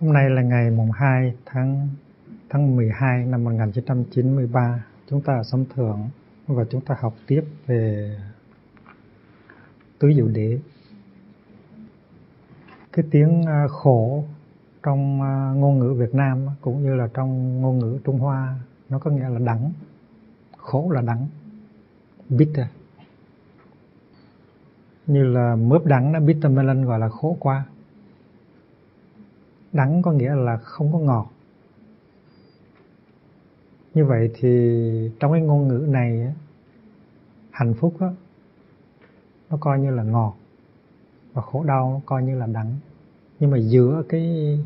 Hôm nay là ngày mùng 2 tháng tháng 12 năm 1993. Chúng ta ở Sông Thượng và chúng ta học tiếp về tứ diệu đế. Cái tiếng à, khổ trong à, ngôn ngữ Việt Nam cũng như là trong ngôn ngữ Trung Hoa nó có nghĩa là đắng. Khổ là đắng. Bitter. Như là mướp đắng đó, bitter melon gọi là khổ qua đắng có nghĩa là không có ngọt. Như vậy thì trong cái ngôn ngữ này hạnh phúc đó, nó coi như là ngọt và khổ đau nó coi như là đắng. Nhưng mà giữa cái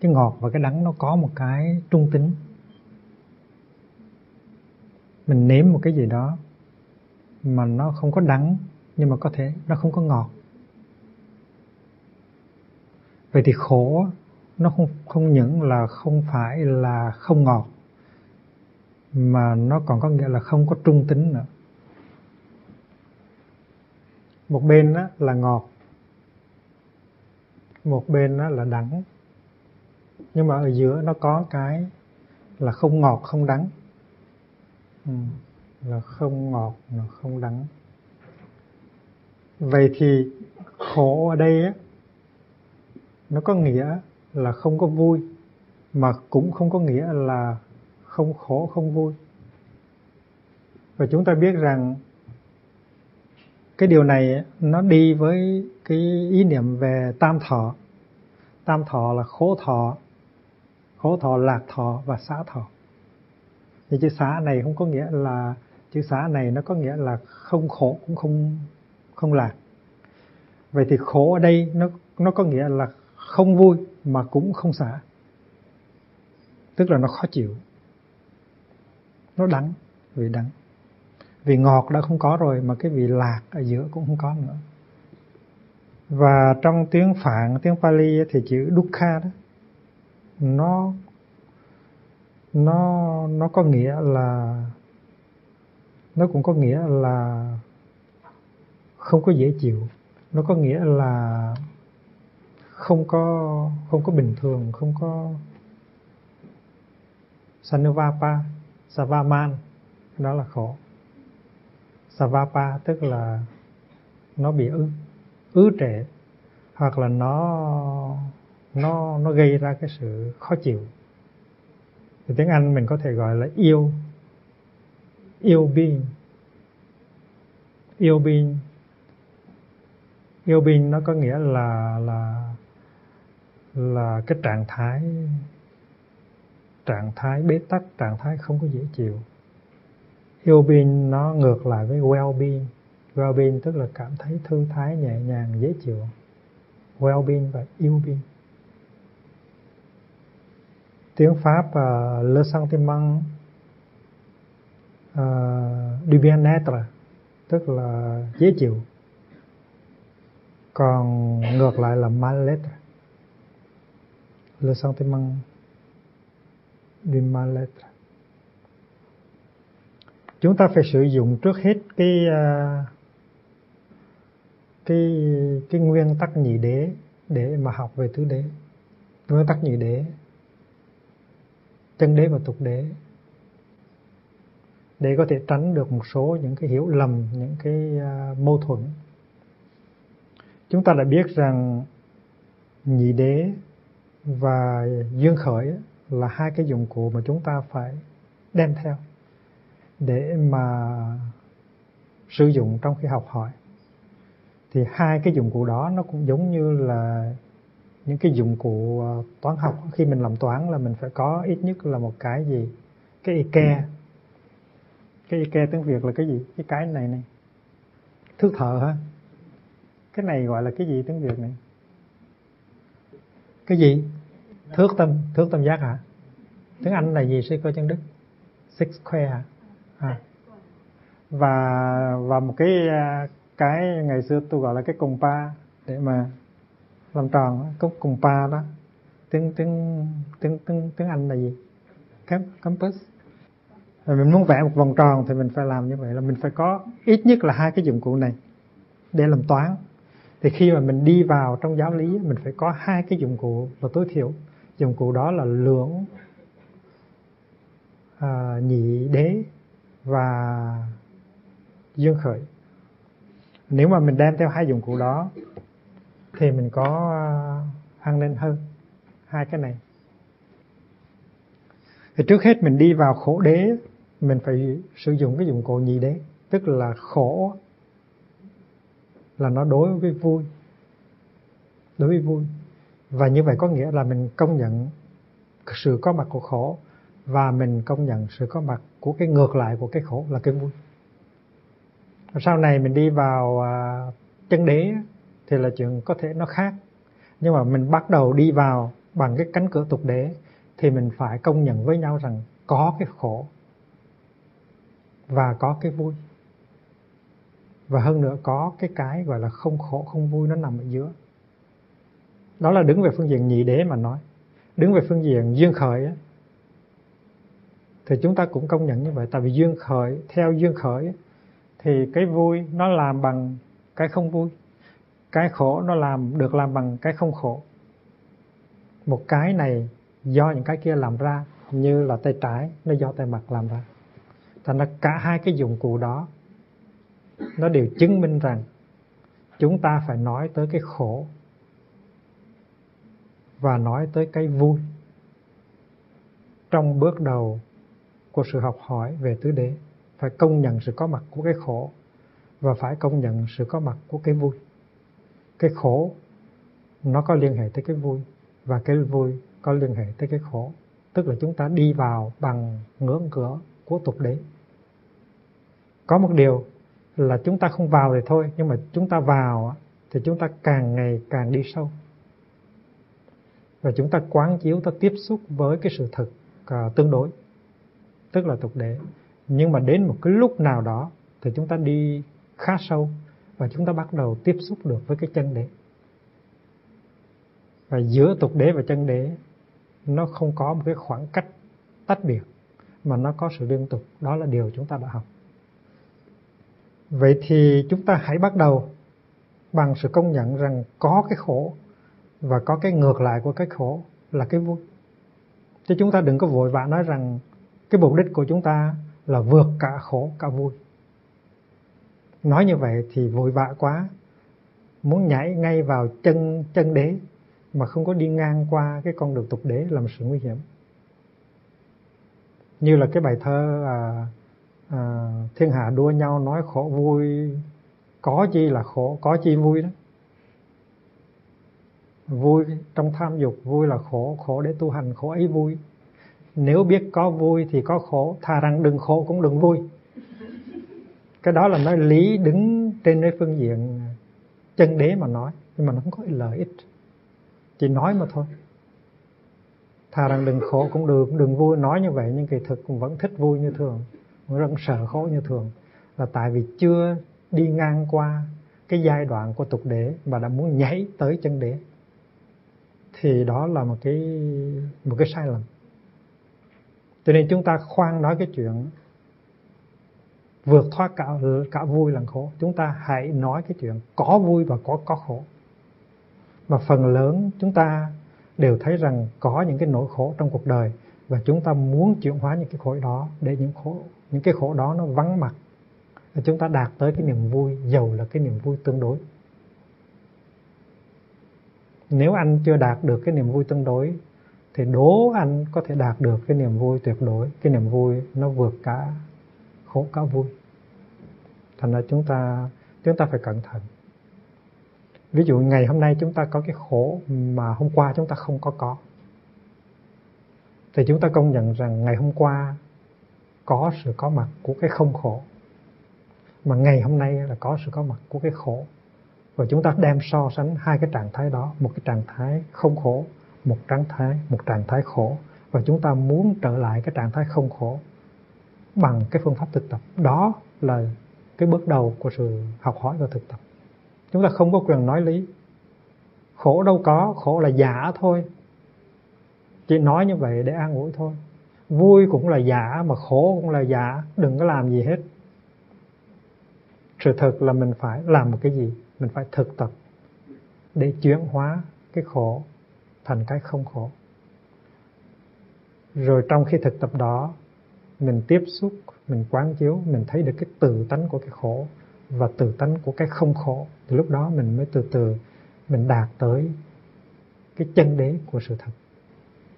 cái ngọt và cái đắng nó có một cái trung tính. Mình nếm một cái gì đó mà nó không có đắng nhưng mà có thể nó không có ngọt. Vậy thì khổ nó không không những là không phải là không ngọt mà nó còn có nghĩa là không có trung tính nữa. Một bên đó là ngọt một bên đó là đắng. Nhưng mà ở giữa nó có cái là không ngọt không đắng. Ừ, là không ngọt là không đắng. Vậy thì khổ ở đây á nó có nghĩa là không có vui, mà cũng không có nghĩa là không khổ, không vui. Và chúng ta biết rằng cái điều này nó đi với cái ý niệm về tam thọ. Tam thọ là khổ thọ khổ thọ lạc thọ và xã thọ. Thì chữ xã này không có nghĩa là, chữ xã này nó có nghĩa là không khổ, cũng không không lạc. Vậy thì khổ ở đây nó nó có nghĩa là không vui mà cũng không xả. Tức là nó khó chịu. Nó đắng vị đắng. Vì ngọt đã không có rồi mà cái vị lạc ở giữa cũng không có nữa. Và trong tiếng phạn, tiếng Pali thì chữ dukkha đó, nó nó nó có nghĩa là, nó cũng có nghĩa là không có dễ chịu. Nó có nghĩa là không có không có bình thường, không có sanuvapa savaman đó là khổ. Savapa tức là nó bị ứ ứ trệ, hoặc là nó nó nó gây ra cái sự khó chịu. Thì tiếng Anh mình có thể gọi là yêu yêu being. Yêu being yêu being nó có nghĩa là là là cái trạng thái trạng thái bế tắc trạng thái không có dễ chịu. Ill being nó ngược lại với well being well being tức là cảm thấy thư thái nhẹ nhàng dễ chịu. Well being và ill being tiếng pháp uh, le sentiment uh, du bien-être tức là dễ chịu. Còn ngược lại là mal-être le sentiment du mal-être. Chúng ta phải sử dụng trước hết cái cái cái nguyên tắc nhị đế để mà học về tứ đế. Nguyên tắc nhị đế, chân đế và tục đế để có thể tránh được một số những cái hiểu lầm, những cái à, mâu thuẫn chúng ta đã biết rằng nhị đế và duyên khởi là hai cái dụng cụ mà chúng ta phải đem theo để mà sử dụng trong khi học hỏi. Thì hai cái dụng cụ đó nó cũng giống như là những cái dụng cụ ờ, toán học. Khi mình làm toán là mình phải có ít nhất là một cái gì? Cái ike cái ike tiếng việt là cái gì? Cái cái này này. Thước thợ hả? Cái này gọi là cái gì tiếng việt này cái gì? Thước tâm thước tâm giác hả? Tiếng anh là gì, sư cô chân đức? Six square hả? À. và và một cái à, cái ngày xưa tôi gọi là cái cùng pa để mà làm tròn, cái cùng pa đó. Tiếng tiếng tiếng tiếng tiếng anh là gì? Compass rồi mình muốn vẽ một vòng tròn thì mình phải làm như vậy là mình phải có ít nhất là hai cái dụng cụ này để làm toán thì khi mà mình đi vào trong giáo lý mình phải có hai cái dụng cụ là tối thiểu. Dụng cụ đó là lưỡng à, nhị đế và dương khởi. Nếu mà mình đem theo hai dụng cụ đó thì mình có à, ăn nên hơn hai cái này. Thì trước hết mình đi vào khổ đế mình phải sử dụng cái dụng cụ nhị đế tức là khổ là nó đối với vui. Đối với vui. Và như vậy có nghĩa là mình công nhận sự có mặt của khổ và mình công nhận sự có mặt của cái ngược lại của cái khổ là cái vui. Sau này mình đi vào à, chân đế thì là chuyện có thể nó khác. Nhưng mà mình bắt đầu đi vào bằng cái cánh cửa tục đế thì mình phải công nhận với nhau rằng có cái khổ và có cái vui và hơn nữa có cái cái gọi là không khổ không vui nó nằm ở giữa. Đó là đứng về phương diện nhị đế mà nói. Đứng về phương diện duyên khởi ấy, thì chúng ta cũng công nhận như vậy. Tại vì duyên khởi theo duyên khởi thì cái vui nó làm bằng cái không vui. Cái khổ nó làm được làm bằng cái không khổ. Một cái này do những cái kia làm ra như là tay trái nó do tay mặt làm ra. Thành ra cả hai cái dụng cụ đó nó đều chứng minh rằng chúng ta phải nói tới cái khổ và nói tới cái vui trong bước đầu của sự học hỏi về tứ đế. Phải công nhận sự có mặt của cái khổ và phải công nhận sự có mặt của cái vui. Cái khổ nó có liên hệ tới cái vui và cái vui có liên hệ tới cái khổ. Tức là chúng ta đi vào bằng ngưỡng cửa của tục đế. Có một điều là chúng ta không vào thì thôi nhưng mà chúng ta vào thì chúng ta càng ngày càng đi sâu. Và chúng ta quán chiếu ta tiếp xúc với cái sự thật uh, tương đối tức là tục đế nhưng mà đến một cái lúc nào đó thì chúng ta đi khá sâu và chúng ta bắt đầu tiếp xúc được với cái chân đế. Và giữa tục đế và chân đế nó không có một cái khoảng cách tách biệt mà nó có sự liên tục. Đó là điều chúng ta đã học vậy thì chúng ta hãy bắt đầu bằng sự công nhận rằng có cái khổ và có cái ngược lại của cái khổ là cái vui. Chứ chúng ta đừng có vội vã nói rằng cái mục đích của chúng ta là vượt cả khổ cả vui. Nói như vậy thì vội vã quá. Muốn nhảy ngay vào chân chân đế mà không có đi ngang qua cái con đường tục đế là một sự nguy hiểm. Như là cái bài thơ à, à, thiên hạ đua nhau nói khổ vui có chi là khổ có chi vui đó. Vui trong tham dục vui là khổ khổ để tu hành khổ ấy vui. Nếu biết có vui thì có khổ thà rằng đừng khổ cũng đừng vui. Cái đó là nói lý đứng trên cái phương diện chân đế mà nói nhưng mà nó không có lợi ích. Chỉ nói mà thôi. Thà rằng đừng khổ cũng được đừng vui nói như vậy nhưng kỳ thực cũng vẫn thích vui như thường rất sợ khổ như thường. Là tại vì chưa đi ngang qua cái giai đoạn của tục đế mà đã muốn nhảy tới chân đế. Thì đó là một cái một cái sai lầm. Cho nên chúng ta khoan nói cái chuyện vượt thoát cả cả vui lẫn khổ. Chúng ta hãy nói cái chuyện có vui và có có khổ. Mà phần lớn chúng ta đều thấy rằng có những cái nỗi khổ trong cuộc đời và chúng ta muốn chuyển hóa những cái khổ đó để những khổ, những cái khổ đó nó vắng mặt. Và chúng ta đạt tới cái niềm vui, giàu là cái niềm vui tương đối. Nếu anh chưa đạt được cái niềm vui tương đối, thì đố anh có thể đạt được cái niềm vui tuyệt đối, cái niềm vui nó vượt cả khổ cả vui. Thành ra chúng ta chúng ta phải cẩn thận. Ví dụ ngày hôm nay chúng ta có cái khổ mà hôm qua chúng ta không có có thì chúng ta công nhận rằng ngày hôm qua có sự có mặt của cái không khổ. Mà ngày hôm nay là có sự có mặt của cái khổ. Và chúng ta đem so sánh hai cái trạng thái đó, một cái trạng thái không khổ, một trạng thái, một trạng thái khổ. Và chúng ta muốn trở lại cái trạng thái không khổ bằng cái phương pháp thực tập. Đó là cái bước đầu của sự học hỏi và thực tập. Chúng ta không có quyền nói lý. Khổ đâu có, khổ là giả thôi chỉ nói như vậy để an ủi thôi. Vui cũng là giả mà khổ cũng là giả. Đừng có làm gì hết. Sự thật là mình phải làm một cái gì? Mình phải thực tập để chuyển hóa cái khổ thành cái không khổ. Rồi trong khi thực tập đó, mình tiếp xúc, mình quán chiếu, mình thấy được cái tự tánh của cái khổ và tự tánh của cái không khổ, thì lúc đó mình mới từ từ mình đạt tới cái chân đế của sự thật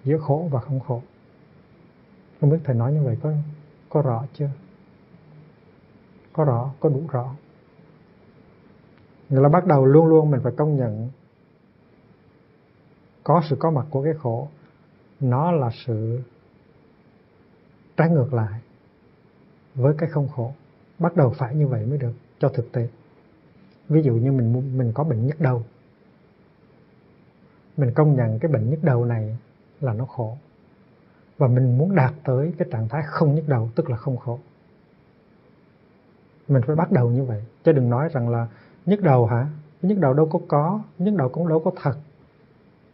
giữa khổ và không khổ. Không biết thầy nói như vậy có có rõ chưa? Có rõ, có đủ rõ. Nghĩa là bắt đầu luôn luôn mình phải công nhận có sự có mặt của cái khổ. Nó là sự trái ngược lại với cái không khổ. Bắt đầu phải như vậy mới được, cho thực tế. Ví dụ như mình mình có bệnh nhức đầu. Mình công nhận cái bệnh nhức đầu này là nó khổ. Và mình muốn đạt tới cái trạng thái không nhức đầu, tức là không khổ. Mình phải bắt đầu như vậy. Chứ đừng nói rằng là nhức đầu hả? Nhức đầu đâu có có nhức đầu cũng đâu có thật.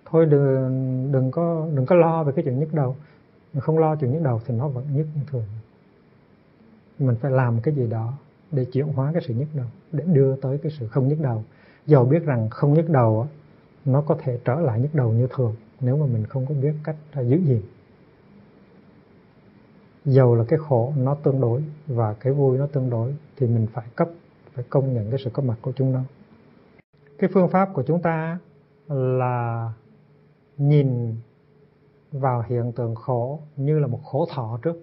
Thôi đừng đừng có đừng có lo về cái chuyện nhức đầu. Mình không lo chuyện nhức đầu thì nó vẫn nhức như thường. Mình phải làm cái gì đó để chuyển hóa cái sự nhức đầu, để đưa tới cái sự không nhức đầu. Dầu biết rằng không nhức đầu nó có thể trở lại nhức đầu như thường nếu mà mình không có biết cách giữ gìn. Dầu là cái khổ nó tương đối và cái vui nó tương đối thì mình phải cấp, phải công nhận cái sự có mặt của chúng nó. Cái phương pháp của chúng ta là nhìn vào hiện tượng khổ như là một khổ thọ trước.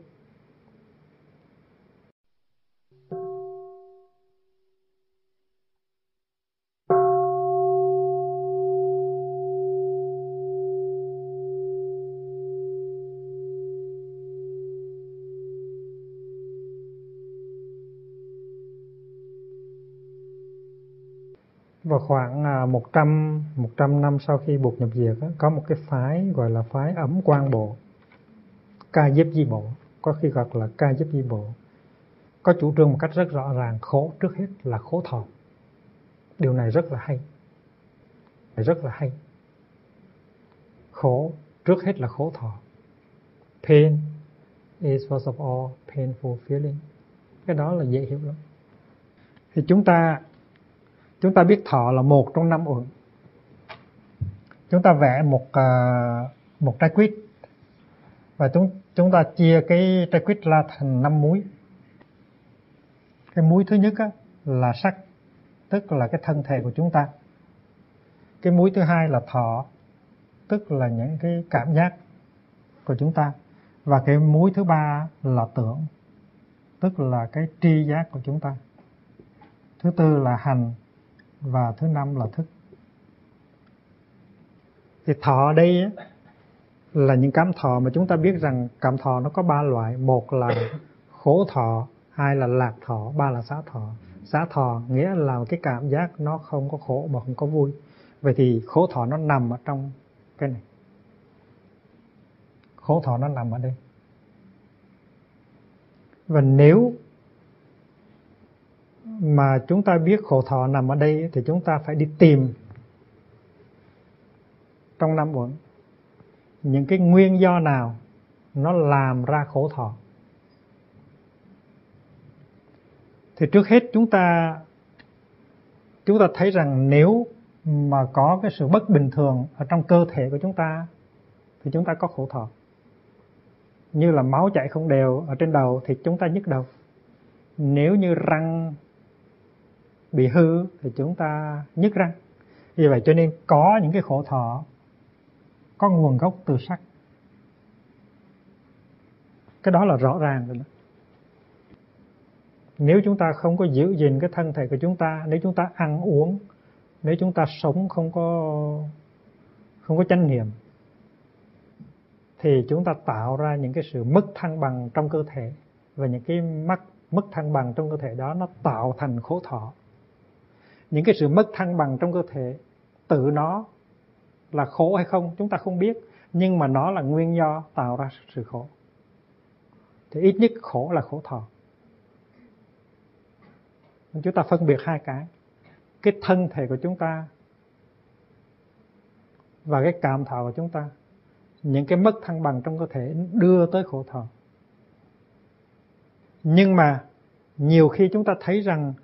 Vào khoảng à, 100 100 năm sau khi buộc nhập diệt có một cái phái gọi là phái ấm quan bộ, ca diếp di bộ, có khi gọi là ca diếp di bộ. Có chủ trương một cách rất rõ ràng, khổ trước hết là khổ thọ. Điều này rất là hay. Rất là hay. Khổ trước hết là khổ thọ. Pain is first of all painful feeling. Cái đó là dễ hiểu lắm. Thì chúng ta chúng ta biết thọ là một trong năm uẩn. Chúng ta vẽ một uh, một trái quýt. Và chúng chúng ta chia cái trái quýt ra thành năm múi. Cái múi thứ nhất á, là sắc tức là cái thân thể của chúng ta. Cái múi thứ hai là thọ tức là những cái cảm giác của chúng ta. Và cái múi thứ ba là tưởng tức là cái tri giác của chúng ta. Thứ tư là hành và thứ năm là thức. Thì thọ đây á, là những cảm thọ mà chúng ta biết rằng cảm thọ nó có ba loại. Một là khổ thọ hai là lạc thọ ba là xá thọ. Xá thọ nghĩa là cái cảm giác nó không có khổ mà không có vui. Vậy thì khổ thọ nó nằm ở trong cái này. Khổ thọ nó nằm ở đây. Và nếu mà chúng ta biết khổ thọ nằm ở đây thì chúng ta phải đi tìm trong năm uẩn. Những cái nguyên do nào nó làm ra khổ thọ. Thì trước hết chúng ta chúng ta thấy rằng nếu mà có cái sự bất bình thường ở trong cơ thể của chúng ta, thì chúng ta có khổ thọ. Như là máu chảy không đều ở trên đầu thì chúng ta nhức đầu. Nếu như răng bị hư thì chúng ta nhức răng. Vì vậy cho nên có những cái khổ thọ, có nguồn gốc từ sắc. Cái đó là rõ ràng rồi đó. Nếu chúng ta không có giữ gìn cái thân thể của chúng ta, nếu chúng ta ăn uống, nếu chúng ta sống không có không có chánh niệm, thì chúng ta tạo ra những cái sự mất thăng bằng trong cơ thể. Và những cái mất mất thăng bằng trong cơ thể đó, nó tạo thành khổ thọ những cái sự mất thăng bằng trong cơ thể, tự nó là khổ hay không, chúng ta không biết. Nhưng mà nó là nguyên do tạo ra sự khổ. Thì ít nhất khổ là khổ thọ. Chúng ta phân biệt hai cái. Cái thân thể của chúng ta và cái cảm thọ của chúng ta. Những cái mất thăng bằng trong cơ thể đưa tới khổ thọ. Nhưng mà nhiều khi chúng ta thấy rằng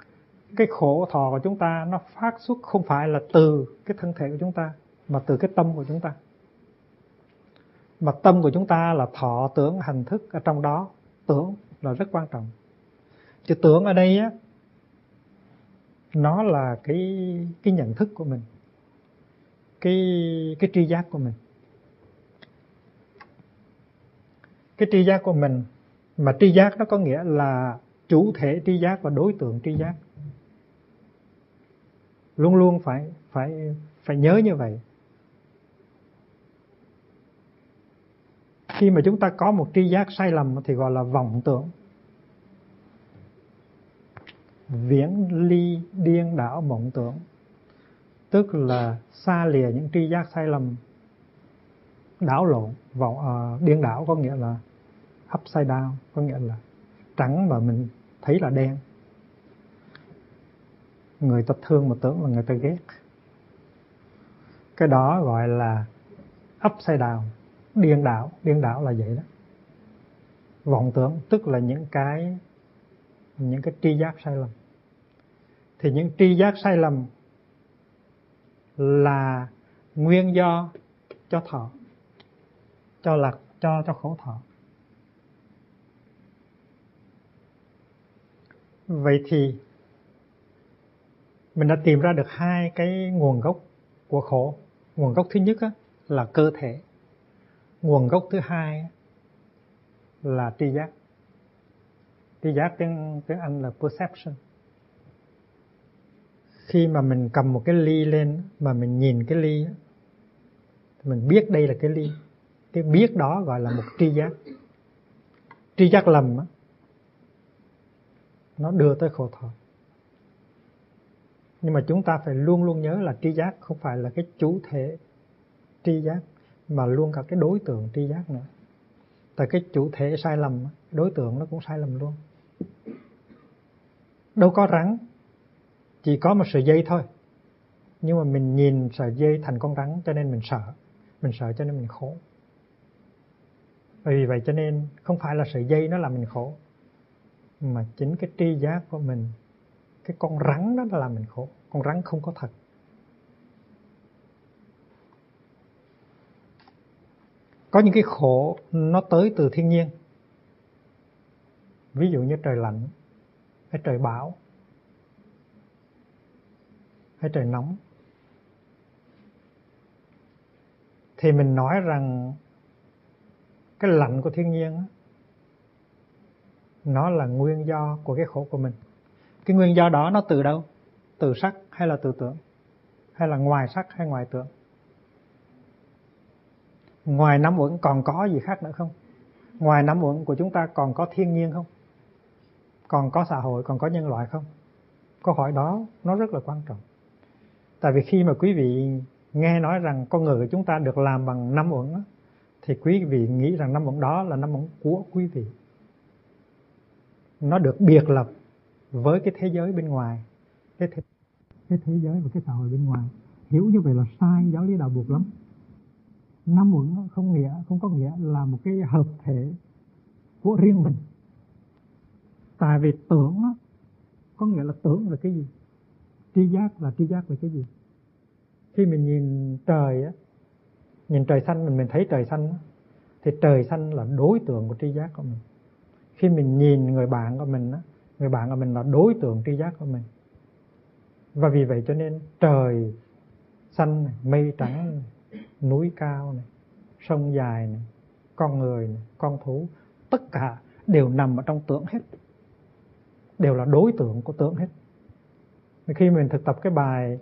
cái khổ thọ của chúng ta nó phát xuất không phải là từ cái thân thể của chúng ta, mà từ cái tâm của chúng ta. Mà tâm của chúng ta là thọ tưởng, hành thức ở trong đó. Tưởng là rất quan trọng. Chứ tưởng ở đây á, nó là cái cái nhận thức của mình, cái cái tri giác của mình. Cái tri giác của mình, mà tri giác nó có nghĩa là chủ thể tri giác và đối tượng tri giác luôn luôn phải phải phải nhớ như vậy. Khi mà chúng ta có một tri giác sai lầm thì gọi là vọng tưởng. Viễn ly điên đảo vọng tưởng. Tức là xa lìa những tri giác sai lầm đảo lộn vọng uh, điên đảo có nghĩa là upside down có nghĩa là trắng mà mình thấy là đen người ta thương mà tưởng là người ta ghét. Cái đó gọi là upside down, điên đảo điên đảo là vậy đó. Vọng tưởng, tức là những cái những cái tri giác sai lầm. Thì những tri giác sai lầm là nguyên do cho thọ, cho lạc, cho cho khổ thọ. Vậy thì mình đã tìm ra được hai cái nguồn gốc của khổ. Nguồn gốc thứ nhất á, là cơ thể. Nguồn gốc thứ hai là tri giác. Tri giác tiếng tiếng anh là perception. Khi mà mình cầm một cái ly lên mà mình nhìn cái ly thì mình biết đây là cái ly. Cái biết đó gọi là một tri giác. Tri giác lầm nó đưa tới khổ thọ nhưng mà chúng ta phải luôn luôn nhớ là tri giác không phải là cái chủ thể tri giác, mà luôn cả cái đối tượng tri giác nữa. Tại cái chủ thể sai lầm, đối tượng nó cũng sai lầm luôn. Đâu có rắn, chỉ có một sợi dây thôi. Nhưng mà mình nhìn sợi dây thành con rắn cho nên mình sợ. Mình sợ cho nên mình khổ. Vì vậy cho nên không phải là sợi dây nó làm mình khổ, mà chính cái tri giác của mình cái con rắn đó là mình khổ. Con rắn không có thật. Có những cái khổ nó tới từ thiên nhiên. Ví dụ như trời lạnh, hay trời bão, hay trời nóng. Thì mình nói rằng cái lạnh của thiên nhiên nó là nguyên do của cái khổ của mình cái nguyên do đó nó từ đâu? Từ sắc hay là từ tưởng? Hay là ngoài sắc hay ngoài tưởng? Ngoài năm uẩn còn có gì khác nữa không? Ngoài năm uẩn của chúng ta còn có thiên nhiên không? Còn có xã hội, còn có nhân loại không? Câu hỏi đó nó rất là quan trọng. Tại vì khi mà quý vị nghe nói rằng con người của chúng ta được làm bằng năm uẩn thì quý vị nghĩ rằng năm uẩn đó là năm uẩn của quý vị. Nó được biệt lập với cái thế giới bên ngoài cái thế, cái thế giới và cái xã hội bên ngoài. Hiểu như vậy là sai giáo lý đạo buộc lắm. Năm uẩn không nghĩa không có nghĩa là một cái hợp thể của riêng mình. Tại vì tưởng có nghĩa là tưởng là cái gì? Tri giác là tri giác là cái gì? Khi mình nhìn trời á nhìn trời xanh mình mình thấy trời xanh thì trời xanh là đối tượng của tri giác của mình. Khi mình nhìn người bạn của mình á người bạn của mình là đối tượng tri giác của mình. Và vì vậy cho nên trời xanh này, mây trắng này, núi cao này sông dài này con người này, con thú tất cả đều nằm ở trong tưởng hết. Đều là đối tượng của tưởng hết. Khi mình thực tập cái bài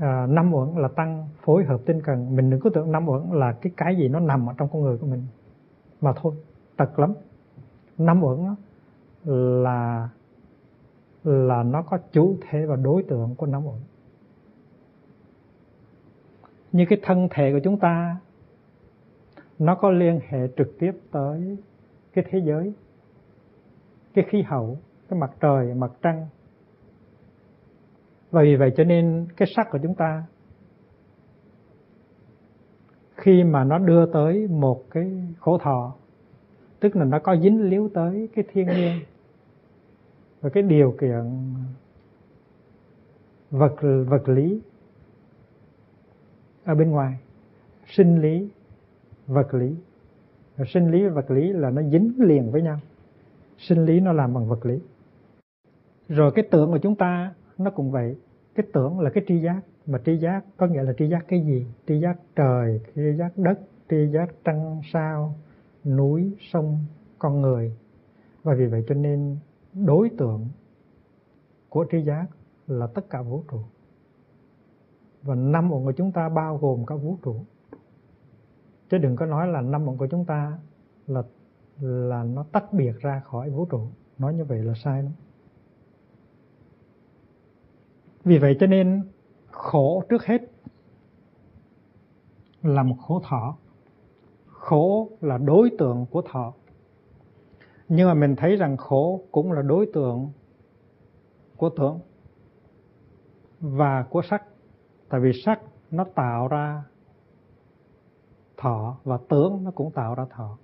à, năm uẩn là tăng phối hợp tinh cần mình đừng có tưởng năm uẩn là cái cái gì nó nằm ở trong con người của mình. Mà thôi tật lắm. Năm uẩn là là nó có chủ thể và đối tượng của nóng ổn như cái thân thể của chúng ta, nó có liên hệ trực tiếp tới cái thế giới, cái khí hậu, cái mặt trời, mặt trăng. Và vì vậy cho nên cái sắc của chúng ta, khi mà nó đưa tới một cái khổ thọ, tức là nó có dính líu tới cái thiên nhiên và cái điều kiện vật vật lý ở bên ngoài. Sinh lý, vật lý. Và sinh lý và vật lý là nó dính liền với nhau. Sinh lý nó làm bằng vật lý. Rồi cái tưởng của chúng ta nó cũng vậy. Cái tưởng là cái tri giác. Mà tri giác có nghĩa là tri giác cái gì? Tri giác trời, tri giác đất, tri giác trăng sao, núi, sông, con người. Và vì vậy cho nên đối tượng của tri giác là tất cả vũ trụ. Và năm uẩn của chúng ta bao gồm cả vũ trụ. Chứ đừng có nói là năm uẩn của chúng ta là là nó tách biệt ra khỏi vũ trụ. Nói như vậy là sai lắm. Vì vậy cho nên khổ trước hết là một khổ thọ. Khổ là đối tượng của thọ nhưng mà mình thấy rằng khổ cũng là đối tượng của tưởng và của sắc. Tại vì sắc nó tạo ra thọ và tưởng nó cũng tạo ra thọ.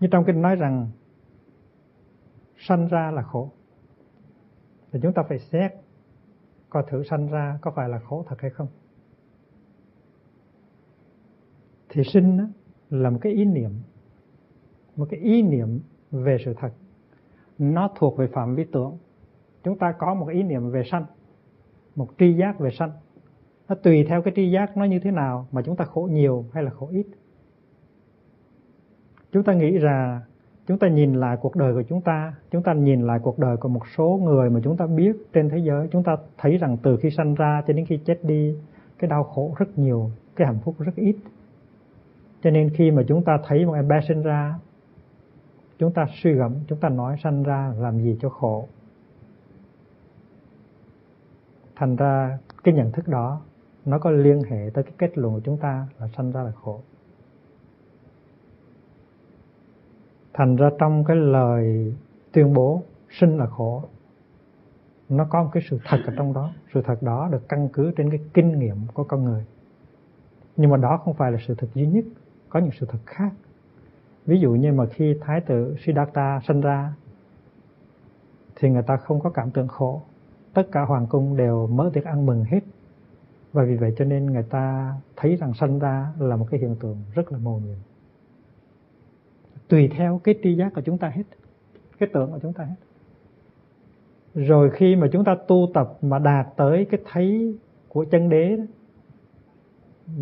Như trong kinh nói rằng, sanh ra là khổ. Thì chúng ta phải xét coi thử sanh ra có phải là khổ thật hay không. Thì sinh là một cái ý niệm một cái ý niệm về sự thật. Nó thuộc về phạm vi tưởng. Chúng ta có một ý niệm về sanh, một tri giác về sanh. Nó tùy theo cái tri giác nó như thế nào mà chúng ta khổ nhiều hay là khổ ít. Chúng ta nghĩ rằng chúng ta nhìn lại cuộc đời của chúng ta chúng ta nhìn lại cuộc đời của một số người mà chúng ta biết trên thế giới, chúng ta thấy rằng từ khi sanh ra cho đến khi chết đi, cái đau khổ rất nhiều, cái hạnh phúc rất ít. Cho nên khi mà chúng ta thấy một em bé sinh ra chúng ta suy gẫm, chúng ta nói sanh ra làm gì cho khổ. Thành ra cái nhận thức đó, nó có liên hệ tới cái kết luận của chúng ta là sanh ra là khổ. Thành ra trong cái lời tuyên bố sinh là khổ, nó có một cái sự thật ở trong đó. Sự thật đó được căn cứ trên cái kinh nghiệm của con người. Nhưng mà đó không phải là sự thật duy nhất, có những sự thật khác ví dụ như mà khi thái tử Siddhartha sinh ra thì người ta không có cảm tưởng khổ. Tất cả hoàng cung đều mở tiệc ăn mừng hết. Và vì vậy cho nên người ta thấy rằng sanh ra là một cái hiện tượng rất là mầu nhiệm. Tùy theo cái tri giác của chúng ta hết cái tưởng của chúng ta hết. Rồi khi mà chúng ta tu tập mà đạt tới cái thấy của chân đế đó,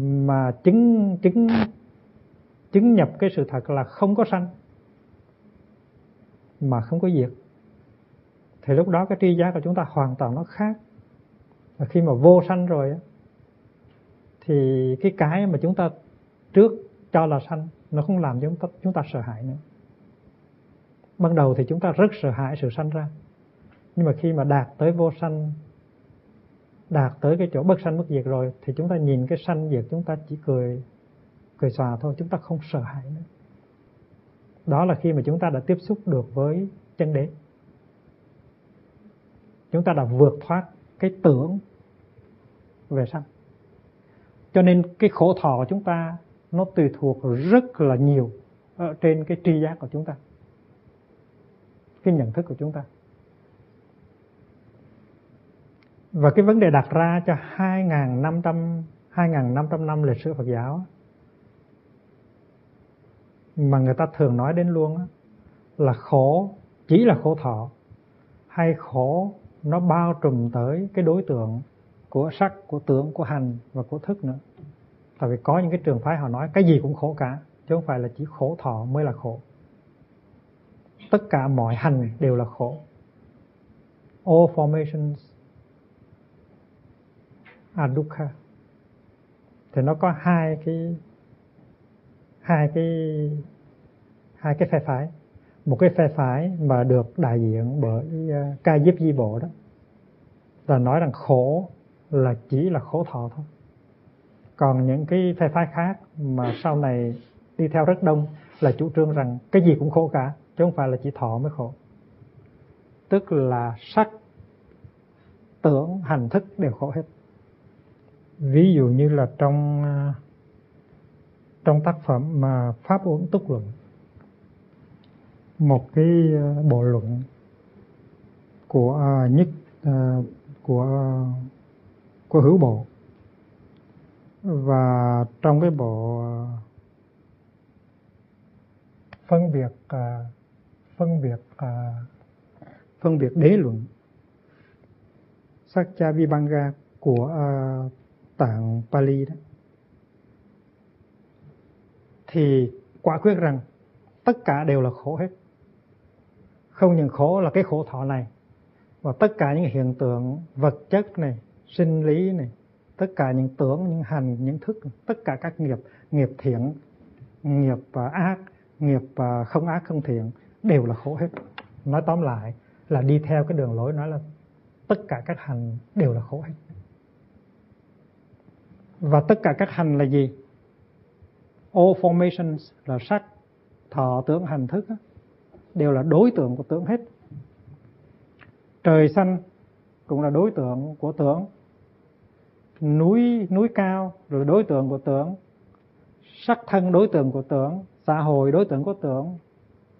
mà chứng chứng chứng nhập cái sự thật là không có sanh mà không có diệt. Thì lúc đó cái tri giác của chúng ta hoàn toàn nó khác. Và khi mà vô sanh rồi thì cái cái mà chúng ta trước cho là sanh nó không làm cho chúng ta, chúng ta sợ hãi nữa. Ban đầu thì chúng ta rất sợ hãi sự sanh ra. Nhưng mà khi mà đạt tới vô sanh đạt tới cái chỗ bất sanh bất diệt rồi thì chúng ta nhìn cái sanh diệt chúng ta chỉ cười cười xòa thôi, chúng ta không sợ hãi nữa. Đó là khi mà chúng ta đã tiếp xúc được với chân đế. Chúng ta đã vượt thoát cái tưởng về sanh. Cho nên cái khổ thọ của chúng ta, nó tùy thuộc rất là nhiều ở trên cái tri giác của chúng ta, cái nhận thức của chúng ta. Và cái vấn đề đặt ra cho 2.500 2.500 năm lịch sử Phật giáo mà người ta thường nói đến luôn là khổ chỉ là khổ thọ hay khổ nó bao trùm tới cái đối tượng của sắc, của tưởng, của hành và của thức nữa. Tại vì có những cái trường phái họ nói cái gì cũng khổ cả, chứ không phải là chỉ khổ thọ mới là khổ. Tất cả mọi hành đều là khổ. All formations are dukkha. Thì nó có hai cái hai cái hai cái phe phái. Một cái phe phái mà được đại diện bởi à, uh, ca diếp di bộ đó là nói rằng khổ là chỉ là khổ thọ thôi. Còn những cái phe phái khác mà sau này đi theo rất đông là chủ trương rằng cái gì cũng khổ cả chứ không phải là chỉ thọ mới khổ. Tức là sắc tưởng hành thức đều khổ hết. Ví dụ như là trong uh, trong tác phẩm mà pháp uống túc luận. Một cái ờ, bộ luận của ờ, nhất ờ, của của hữu bộ. Và trong cái bộ phân biệt phân biệt phân biệt đế luận Sakya Vibhanga của tạng Pali đó thì quả quyết rằng tất cả đều là khổ hết. Không những khổ là cái khổ thọ này và tất cả những hiện tượng vật chất này, sinh lý này, tất cả những tưởng, những hành, những thức, tất cả các nghiệp nghiệp thiện, nghiệp à, ác, nghiệp à, không ác, không thiện đều là khổ hết. Nói tóm lại là đi theo cái đường lối nói là tất cả các hành đều là khổ hết. Và tất cả các hành là gì? All formations là sắc thọ tưởng, hành thức đều là đối tượng của tưởng hết. Trời xanh cũng là đối tượng của tưởng. Núi núi cao rồi đối tượng của tưởng. Sắc thân đối tượng của tưởng, xã hội đối tượng của tưởng.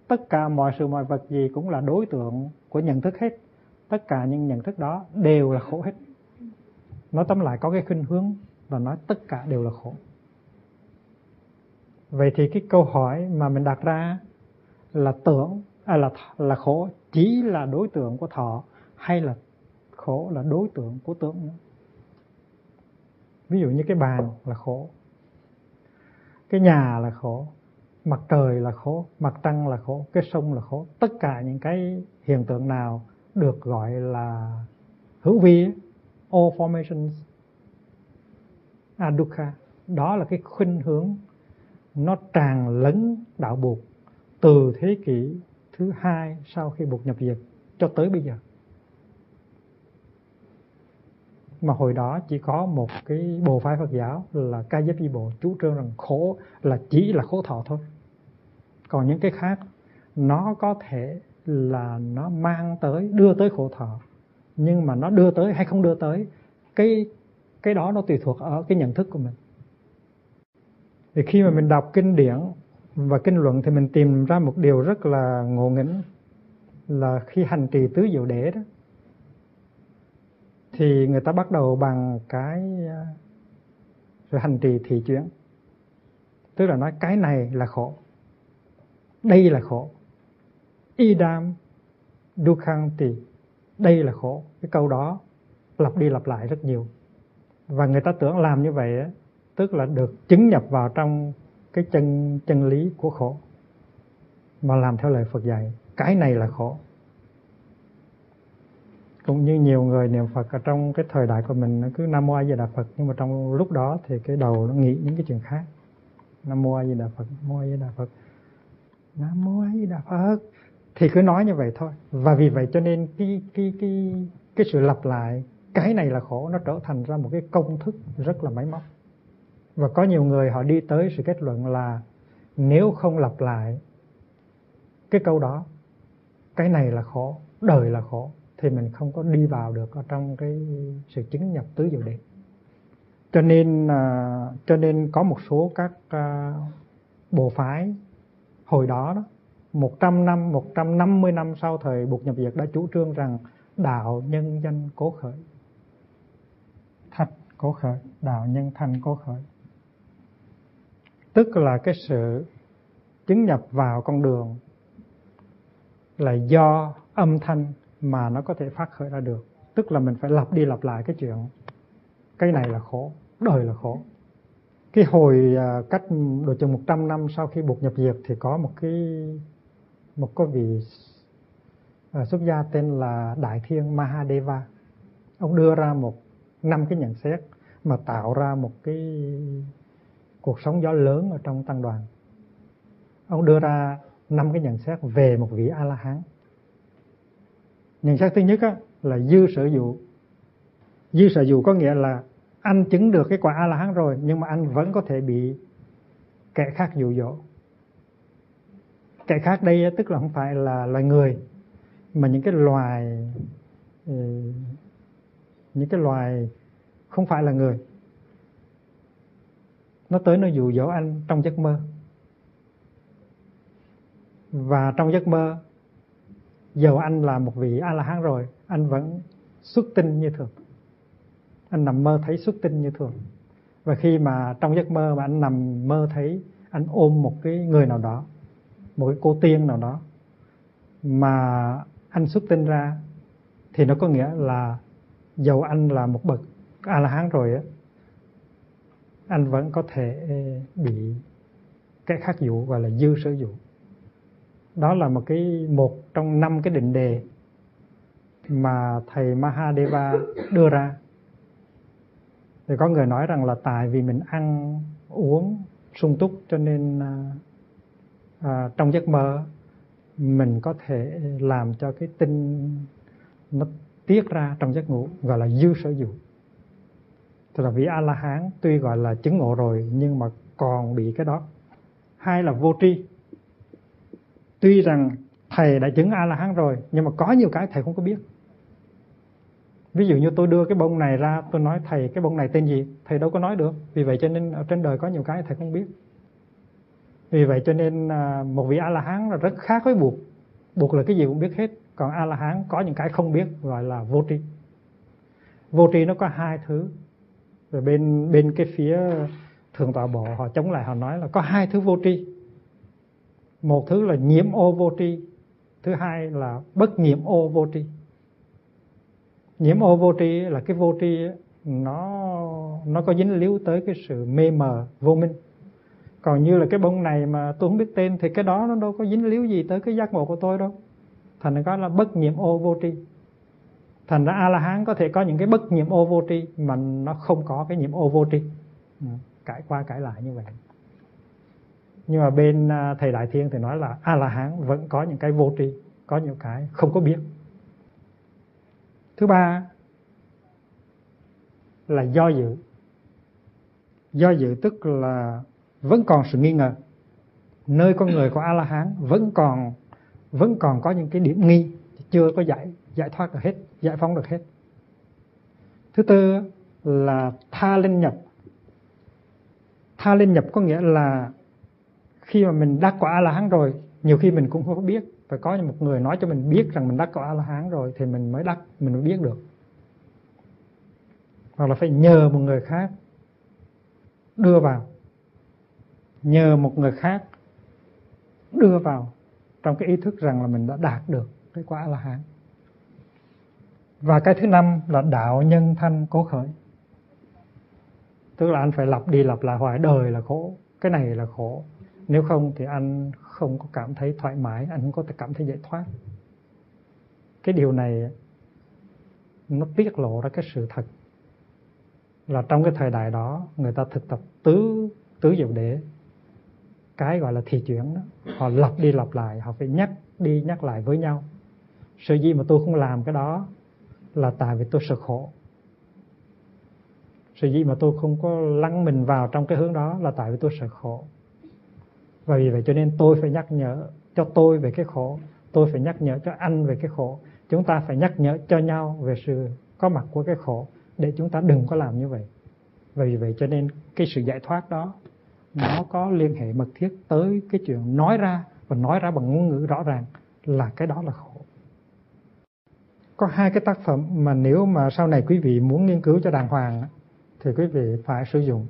Tất cả mọi sự, mọi vật gì cũng là đối tượng của nhận thức hết. Tất cả những nhận thức đó đều là khổ hết. Nói tóm lại có cái khuynh hướng và nói tất cả đều là khổ vậy thì cái câu hỏi mà mình đặt ra là tưởng à, là là khổ chỉ là đối tượng của thọ hay là khổ là đối tượng của tưởng nữa? Ví dụ như cái bàn là khổ cái nhà là khổ mặt trời là khổ mặt trăng là khổ cái sông là khổ. Tất cả những cái hiện tượng nào được gọi là hữu vi all formations adukha dukkha đó là cái khuynh hướng nó tràn lấn đạo buộc từ thế kỷ thứ hai sau khi buộc nhập diệt cho tới bây giờ. Mà hồi đó chỉ có một cái bộ phái Phật giáo là ca giáp di bộ, chú trương rằng khổ là chỉ là khổ thọ thôi. Còn những cái khác, nó có thể là nó mang tới, đưa tới khổ thọ. Nhưng mà nó đưa tới hay không đưa tới, cái cái đó nó tùy thuộc ở cái nhận thức của mình thì khi mà mình đọc kinh điển và kinh luận thì mình tìm ra một điều rất là ngộ nghĩnh, là khi hành trì tứ diệu đế đó, thì người ta bắt đầu bằng cái à, sự hành trì thị chuyển tức là nói cái này là khổ, đây là khổ. Idam dukhanti đây là khổ. Cái câu đó lặp đi lặp lại rất nhiều. Và người ta tưởng làm như vậy tức là được chứng nhập vào trong cái chân chân lý của khổ, mà làm theo lời Phật dạy, cái này là khổ. Cũng như nhiều người, niệm Phật ở trong cái thời đại của mình, nó cứ Nam Mô A Di Đà Phật, nhưng mà trong lúc đó thì cái đầu nó nghĩ những cái chuyện khác. Nam Mô A Di Đà Phật, Nam Mô A Di Đà Phật. Nam Mô A Di Đà Phật. Thì cứ nói như vậy thôi. Và vì vậy cho nên cái cái cái cái sự lặp lại, cái này là khổ, nó trở thành ra một cái công thức rất là máy móc và có nhiều người họ đi tới sự kết luận là nếu không lặp lại cái câu đó cái này là khổ đời là khổ thì mình không có đi vào được ở trong cái sự chứng nhập tứ diệu đế cho nên à, cho nên có một số các à, bộ phái hồi đó đó 100 năm 150 năm sau thời buộc nhập diệt đã chủ trương rằng đạo nhân danh cố khởi. Thạch cố khởi đạo nhân thanh cố khởi tức là cái sự chứng nhập vào con đường là do âm thanh mà nó có thể phát khởi ra được. Tức là mình phải lặp đi lặp lại cái chuyện. Cái này là khổ, đời là khổ. Cái hồi à, cách độ chừng 100 năm sau khi buộc nhập diệt thì có một cái một cái vị à, xuất gia tên là Đại Thiên Mahadeva. Ông đưa ra một năm cái nhận xét mà tạo ra một cái cuộc sống gió lớn ở trong tăng đoàn. Ông đưa ra năm cái nhận xét về một vị a la hán nhận xét thứ nhất á, là dư sở dụ. Dư sở dụ có nghĩa là anh chứng được cái quả a la hán rồi nhưng mà anh vẫn có thể bị kẻ khác dụ dỗ. Kẻ khác đây tức là không phải là loài người mà những cái loài ừ, những cái loài không phải là người nó tới nó dụ dỗ anh trong giấc mơ. Và trong giấc mơ, dầu anh là một vị a la hán rồi, anh vẫn xuất tinh như thường. Anh nằm mơ thấy xuất tinh như thường. Và khi mà trong giấc mơ mà anh nằm mơ thấy, anh ôm một cái người nào đó, một cái cô tiên nào đó, mà anh xuất tinh ra, thì nó có nghĩa là dầu anh là một bậc a la hán rồi á anh vẫn có thể ờ, bị cái khắc dụ gọi là dư sở dụ đó là một cái một trong năm cái định đề mà thầy Mahadeva đưa ra. Thì có người nói rằng là tại vì mình ăn uống sung túc cho nên à, à, trong giấc mơ mình có thể làm cho cái tinh nó tiết ra trong giấc ngủ gọi là dư sở dụ tức là vị a la hán tuy gọi là chứng ngộ rồi, nhưng mà còn bị cái đó. Hai là vô tri. Tuy rằng thầy đã chứng a la hán rồi, nhưng mà có nhiều cái thầy không có biết. Ví dụ như tôi đưa cái bông này ra, tôi nói, thầy, cái bông này tên gì? Thầy đâu có nói được. Vì vậy cho nên ở trên đời có nhiều cái thầy không biết. Vì vậy cho nên à, một vị a la hán là rất khác với buộc. Buộc là cái gì cũng biết hết. Còn a la hán có những cái không biết gọi là vô tri. Vô tri nó có hai thứ rồi bên bên cái phía thượng tọa bộ, họ chống lại, họ nói là có hai thứ vô tri. Một thứ là nhiễm ô vô tri, thứ hai là bất nhiễm ô vô tri. Nhiễm ô vô tri là cái vô tri, nó nó có dính líu tới cái sự mê mờ vô minh. Còn như là cái bông này mà tôi không biết tên, thì cái đó nó đâu có dính líu gì tới cái giác ngộ của tôi đâu. Thành ra có là bất nhiễm ô vô tri thành ra a la hán có thể có những cái bất nhiễm ô vô tri mà nó không có cái nhiễm ô vô tri. Ừ, cãi qua cãi lại như vậy. Nhưng mà bên à, thầy đại thiên thì nói là a la hán vẫn có những cái vô tri, có những cái không có biết. Thứ ba là do dự. Do dự tức là vẫn còn sự nghi ngờ. Nơi con người của a la hán vẫn còn vẫn còn có những cái điểm nghi, chưa có giải giải thoát được hết giải phóng được hết. Thứ tư là tha lên nhập. Tha lên nhập có nghĩa là khi mà mình đắc quả a la hán rồi, nhiều khi mình cũng không có biết. Phải có một người nói cho mình biết rằng mình đắc quả a la hán rồi thì mình mới đắc, mình mới biết được. Hoặc là phải nhờ một người khác đưa vào. Nhờ một người khác đưa vào trong cái ý thức rằng là mình đã đạt được cái quả a la hán và cái thứ năm là đạo nhân thanh cố khởi. Tức là anh phải lặp đi lặp lại, hoài đời là khổ, cái này là khổ. Nếu không thì anh không có cảm thấy thoải mái, anh không có thể cảm thấy giải thoát. Cái điều này, nó tiết lộ ra cái sự thật là trong cái thời đại đó, người ta thực tập tứ tứ diệu đế. Cái gọi là thị chuyển đó, họ lặp đi lặp lại, họ phải nhắc đi nhắc lại với nhau. Sự gì mà tôi không làm cái đó là tại vì tôi sợ khổ. Sự gì mà tôi không có lắng mình vào trong cái hướng đó là tại vì tôi sợ khổ. Và vì vậy cho nên tôi phải nhắc nhở cho tôi về cái khổ. Tôi phải nhắc nhở cho anh về cái khổ. Chúng ta phải nhắc nhở cho nhau về sự có mặt của cái khổ để chúng ta đừng có làm như vậy. Và vì vậy cho nên cái sự giải thoát đó, nó có liên hệ mật thiết tới cái chuyện nói ra và nói ra bằng ngôn ngữ rõ ràng là cái đó là khổ có hai cái tác phẩm mà nếu mà sau này quý vị muốn nghiên cứu cho đàng hoàng thì quý vị phải sử dụng.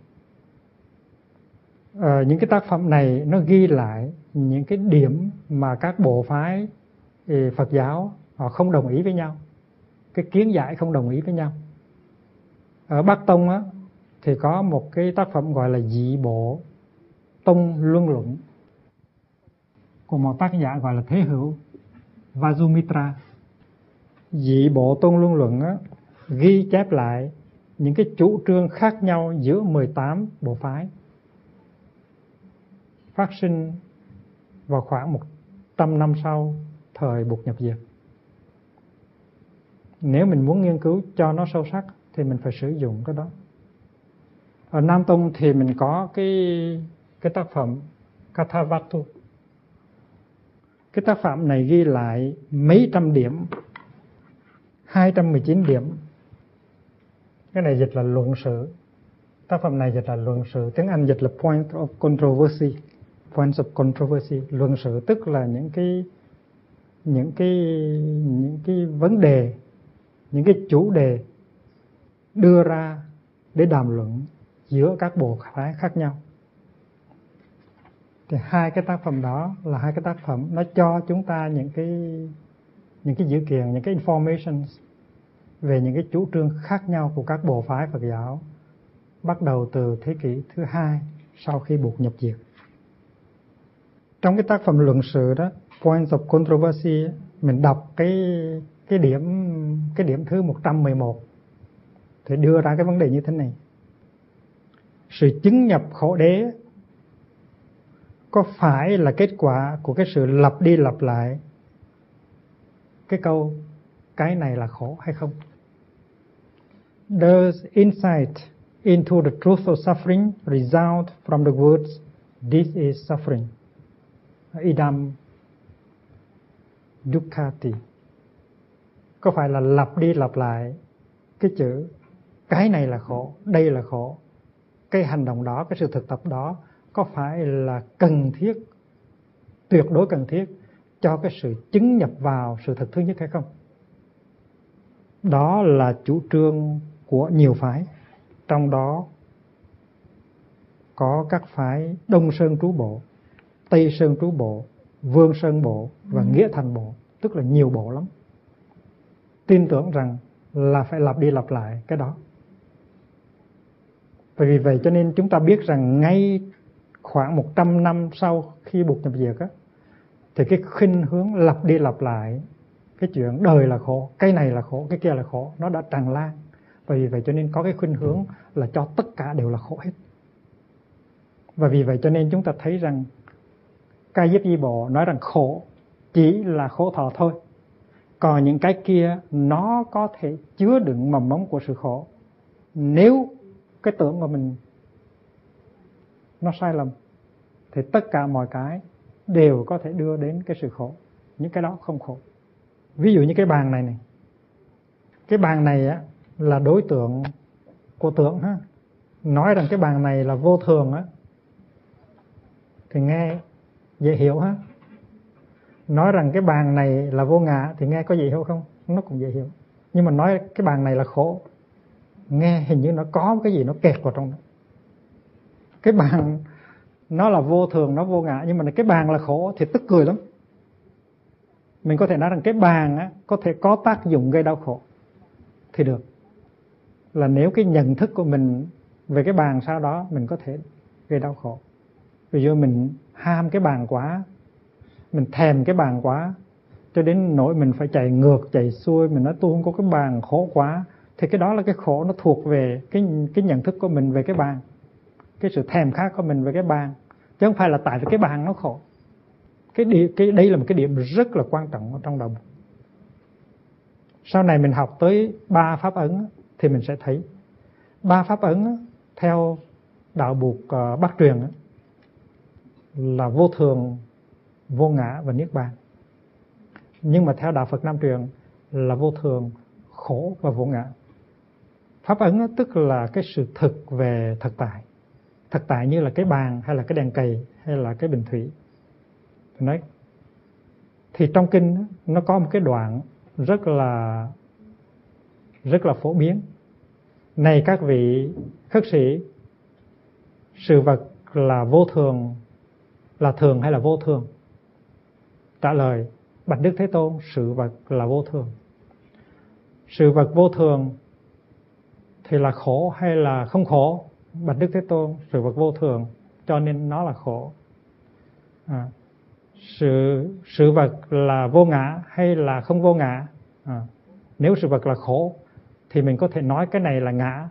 Ờ, những cái tác phẩm này nó ghi lại những cái điểm mà các bộ phái ừ, Phật giáo họ không đồng ý với nhau cái kiến giải không đồng ý với nhau. Ở Bắc Tông á, thì có một cái tác phẩm gọi là dị bộ Tông Luân Luận của một tác giả gọi là Thế Hữu Vajumitra dị bộ tôn Luân Luận á, ghi chép lại những cái chủ trương khác nhau giữa 18 bộ phái phát sinh vào khoảng 100 năm sau thời buộc nhập diệt. Nếu mình muốn nghiên cứu cho nó sâu sắc thì mình phải sử dụng cái đó. Ở Nam Tông thì mình có cái cái tác phẩm Kathavatu. Cái tác phẩm này ghi lại mấy trăm điểm 219 điểm. Cái này dịch là luận sự. Tác phẩm này dịch là luận sự. Tiếng Anh dịch là point of controversy, points of controversy. Luận sự tức là những cái những cái những cái vấn đề, những cái chủ đề đưa ra để đàm luận giữa các bộ phái khác nhau. Thì hai cái tác phẩm đó là hai cái tác phẩm nó cho chúng ta những cái những cái dữ kiện, những cái information về những cái chủ trương khác nhau của các bộ phái Phật giáo bắt đầu từ thế kỷ thứ hai sau khi buộc nhập diệt. Trong cái tác phẩm luận sự đó, Points of Controversy, mình đọc cái cái điểm cái điểm thứ 111 thì đưa ra cái vấn đề như thế này. Sự chứng nhập khổ đế có phải là kết quả của cái sự lặp đi lặp lại cái câu cái này là khổ hay không? Does insight into the truth of suffering result from the words this is suffering? Idam dukkati. Có phải là lặp đi lặp lại cái chữ cái này là khổ, đây là khổ. Cái hành động đó, cái sự thực tập đó có phải là cần thiết, tuyệt đối cần thiết cho cái sự chứng nhập vào sự thật thứ nhất hay không? Đó là chủ trương của nhiều phái, trong đó có các phái Đông Sơn Trú Bộ, Tây Sơn Trú Bộ, Vương Sơn Bộ và ừ. Nghĩa Thành Bộ, tức là nhiều bộ lắm. Tin tưởng rằng là phải lặp đi lặp lại cái đó. Bởi vì vậy cho nên chúng ta biết rằng ngay khoảng 100 năm sau khi buộc nhập diệt á, thì cái khinh hướng lặp đi lặp lại cái chuyện đời là khổ, cái này là khổ, cái kia là khổ, nó đã tràn lan và vì vậy cho nên có cái khuynh hướng là cho tất cả đều là khổ hết. Và vì vậy cho nên chúng ta thấy rằng ca diếp di bộ nói rằng khổ chỉ là khổ thọ thôi. Còn những cái kia nó có thể chứa đựng mầm mống của sự khổ. Nếu cái tưởng của mình nó sai lầm, thì tất cả mọi cái đều có thể đưa đến cái sự khổ những cái đó không khổ ví dụ như cái bàn này này cái bàn này á là đối tượng của tưởng ha. Nói rằng cái bàn này là vô thường á thì nghe dễ hiểu ha. Nói rằng cái bàn này là vô ngã thì nghe có dễ hiểu không? Nó cũng dễ hiểu. Nhưng mà nói cái bàn này là khổ nghe hình như nó có cái gì nó kẹt vào trong đó. Cái bàn nó là vô thường nó vô ngã nhưng mà cái bàn là khổ thì tức cười lắm. Mình có thể nói rằng cái bàn á, có thể có tác dụng gây đau khổ. Thì được là nếu cái nhận thức của mình về cái bàn sau đó mình có thể gây đau khổ ví dụ mình ham cái bàn quá mình thèm cái bàn quá cho đến nỗi mình phải chạy ngược chạy xuôi mình nói tôi không có cái bàn khổ quá thì cái đó là cái khổ nó thuộc về cái cái nhận thức của mình về cái bàn cái sự thèm khát của mình về cái bàn chứ không phải là tại vì cái bàn nó khổ cái, đi, cái đây là một cái điểm rất là quan trọng ở trong đồng. sau này mình học tới ba pháp ấn thì mình sẽ thấy. Ba pháp ấn theo đạo buộc ờ, bắc truyền là vô thường, vô ngã và niết bàn. Nhưng mà theo đạo phật nam truyền là vô thường, khổ và vô ngã. Pháp ấn tức là cái sự thực về thực tại. Thực tại như là cái bàn, hay là cái đèn cầy, hay là cái bình thủy. Nói thì trong kinh nó có một cái đoạn rất là rất là phổ biến. Này các vị khất sĩ sự vật là vô thường là thường hay là vô thường? Trả lời bạch đức thế tôn sự vật là vô thường. Sự vật vô thường thì là khổ hay là không khổ? Bạch đức thế tôn sự vật vô thường cho nên nó là khổ. À, sự sự vật là vô ngã hay là không vô ngã? À, nếu sự vật là khổ thì mình có thể nói cái này là ngã.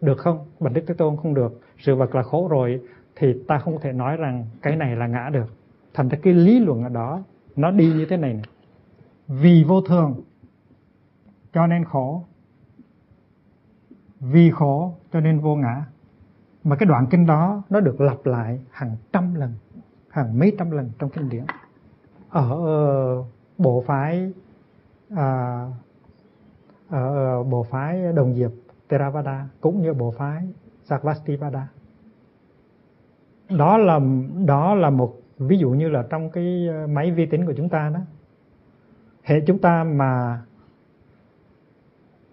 Được không? Bạch đức thế tôn không được. Sự vật là khổ rồi thì ta không thể nói rằng cái này là ngã được. Thành ra cái lý luận ở đó nó đi như thế này, này vì vô thường cho nên khổ. Vì khổ cho nên vô ngã. Mà cái đoạn kinh đó nó được lặp lại hàng trăm lần hàng mấy trăm lần trong kinh điển. Ở ờ, bộ phái à, ở bộ phái đồng diệp Theravada cũng như bộ phái Sarvastivada. Đó là đó là một, ví dụ như là trong cái ờ, máy vi tính của chúng ta đó. Hệ chúng ta mà,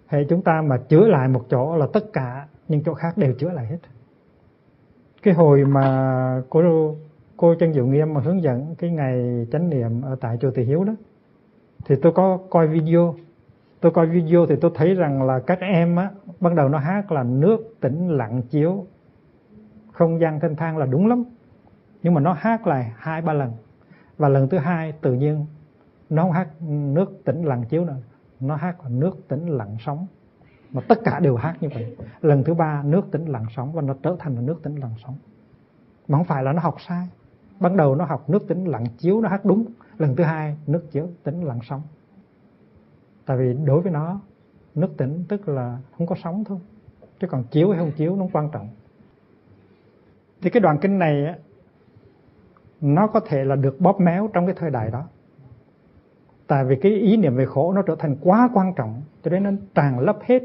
hệ chúng ta mà chữa lại một chỗ là tất cả những chỗ khác đều chữa lại hết. Cái hồi mà cô cô chân diệu nghiêm mà hướng dẫn cái ngày chánh niệm ở tại chùa Tỳ Hiếu đó, thì tôi có coi video tôi coi video thì tôi thấy rằng là các em á, bắt đầu nó hát là nước tĩnh lặng chiếu. Không gian thanh thang là đúng lắm, nhưng mà nó hát lại hai, ba lần. Và lần thứ hai tự nhiên nó không hát nước tĩnh lặng chiếu nữa, nó hát là nước tĩnh lặng sóng. Mà tất cả đều hát như vậy. Lần thứ ba, nước tĩnh lặng sóng và nó trở thành là nước tĩnh lặng sóng. Mà không phải là nó học sai. Ban đầu nó học nước tĩnh lặng chiếu, nó hát đúng. Lần thứ hai, nước chiếu tĩnh lặng sóng tại vì đối với nó, nước tĩnh tức là không có sóng thôi. Chứ còn chiếu hay không chiếu nó quan trọng. Thì cái đoạn kinh này nó có thể là được bóp méo trong cái thời đại đó. Tại vì cái ý niệm về khổ nó trở thành quá quan trọng, cho nên nó tràn lấp hết.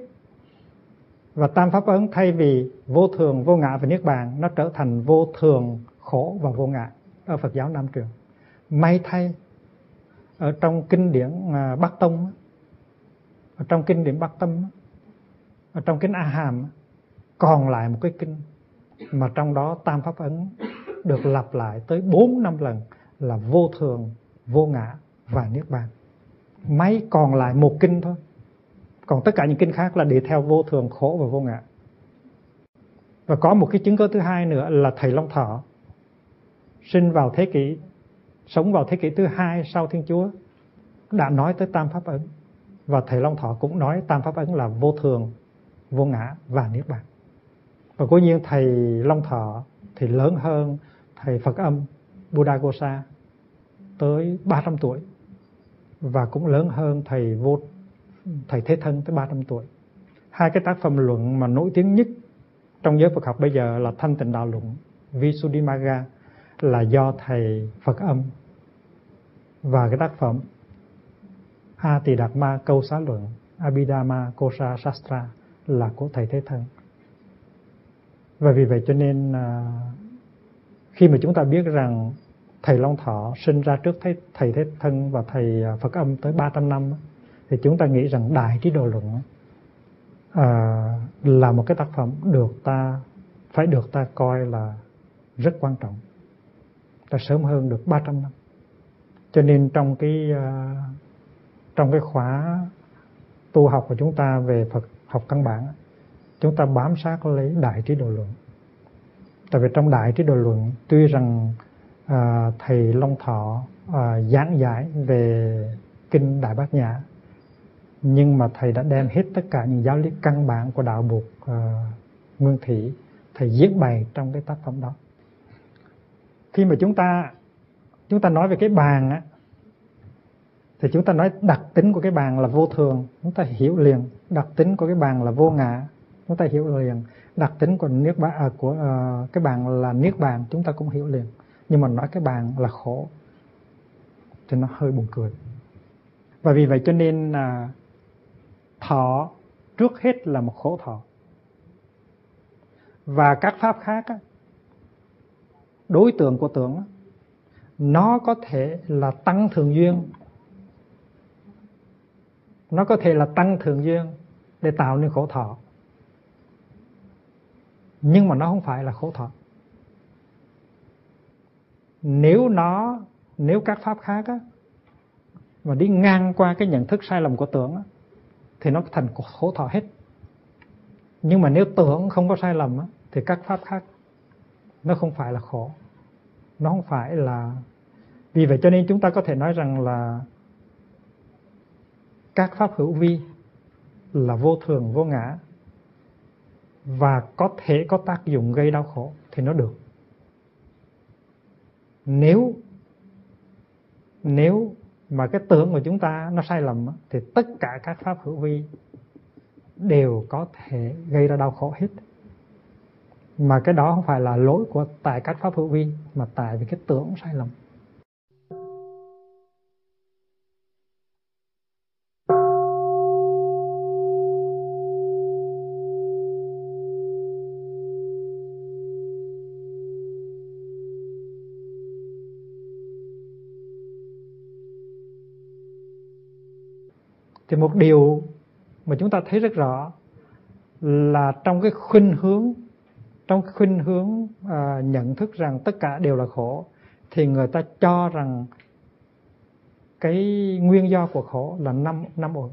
Và tam pháp ấn thay vì vô thường, vô ngã và niết bàn, nó trở thành vô thường, khổ và vô ngã ở Phật giáo Nam truyền may thay, ở trong kinh điển à, Bắc Tông ở trong kinh điển Bắc Tâm ở trong kinh A Hàm còn lại một cái kinh mà trong đó tam pháp ấn được lặp lại tới 4 năm lần là vô thường, vô ngã và niết bàn. Mấy còn lại một kinh thôi. Còn tất cả những kinh khác là đi theo vô thường, khổ và vô ngã. Và có một cái chứng cứ thứ hai nữa là thầy Long Thọ sinh vào thế kỷ sống vào thế kỷ thứ hai sau Thiên Chúa đã nói tới tam pháp ấn và thầy Long Thọ cũng nói tam pháp ấn là vô thường, vô ngã và niết bàn. Và cố nhiên thầy Long Thọ thì lớn hơn thầy Phật âm Buddha Gosa tới 300 tuổi và cũng lớn hơn thầy vô thầy Thế Thân tới 300 tuổi. Hai cái tác phẩm luận mà nổi tiếng nhất trong giới Phật học bây giờ là Thanh Tịnh Đạo Luận Visuddhimagga là do thầy Phật âm và cái tác phẩm A Tỳ Đạt Ma Câu Xá Luận Abhidhamma Kosa Shastra là của thầy Thế Thân. Và vì vậy cho nên à, khi mà chúng ta biết rằng thầy Long Thọ sinh ra trước thầy, thầy Thế Thân và thầy à, Phật Âm tới 300 năm thì chúng ta nghĩ rằng Đại Trí Đồ Luận à, là một cái tác phẩm được ta phải được ta coi là rất quan trọng ta sớm hơn được 300 năm cho nên trong cái trong cái khóa tu học của chúng ta về Phật học căn bản chúng ta bám sát lấy đại trí độ luận. Tại vì trong đại trí độ luận tuy rằng à, thầy long thọ à, giảng giải về kinh đại bát nhã nhưng mà thầy đã đem hết tất cả những giáo lý căn bản của đạo buộc à, nguyên thủy thầy diễn bày trong cái tác phẩm đó. Khi mà chúng ta chúng ta nói về cái bàn á thì chúng ta nói đặc tính của cái bàn là vô thường. Chúng ta hiểu liền đặc tính của cái bàn là vô ngã. Chúng ta hiểu liền đặc tính của niết bàn à, của uh, cái bàn là niết bàn chúng ta cũng hiểu liền. Nhưng mà nói cái bàn là khổ thì nó hơi buồn cười. Và vì vậy cho nên là thọ trước hết là một khổ thọ. Và các pháp khác đối tượng của tưởng nó có thể là tăng thường duyên nó có thể là tăng thường duyên để tạo nên khổ thọ. Nhưng mà nó không phải là khổ thọ. Nếu nó nếu các pháp khác á mà đi ngang qua cái nhận thức sai lầm của tưởng á, thì nó thành khổ thọ hết. Nhưng mà nếu tưởng không có sai lầm á, thì các pháp khác nó không phải là khổ. Nó không phải là vì vậy cho nên chúng ta có thể nói rằng là các pháp hữu vi là vô thường, vô ngã. Và có thể có tác dụng gây đau khổ thì nó được. Nếu nếu mà cái tưởng của chúng ta nó sai lầm thì tất cả các pháp hữu vi đều có thể gây ra đau khổ hết. Mà cái đó không phải là lỗi của tại các pháp hữu vi, mà tại vì cái tưởng sai lầm. Thì một điều mà chúng ta thấy rất rõ là trong cái khuynh hướng trong khuynh hướng à, nhận thức rằng tất cả đều là khổ thì người ta cho rằng cái nguyên do của khổ là năm năm uẩn.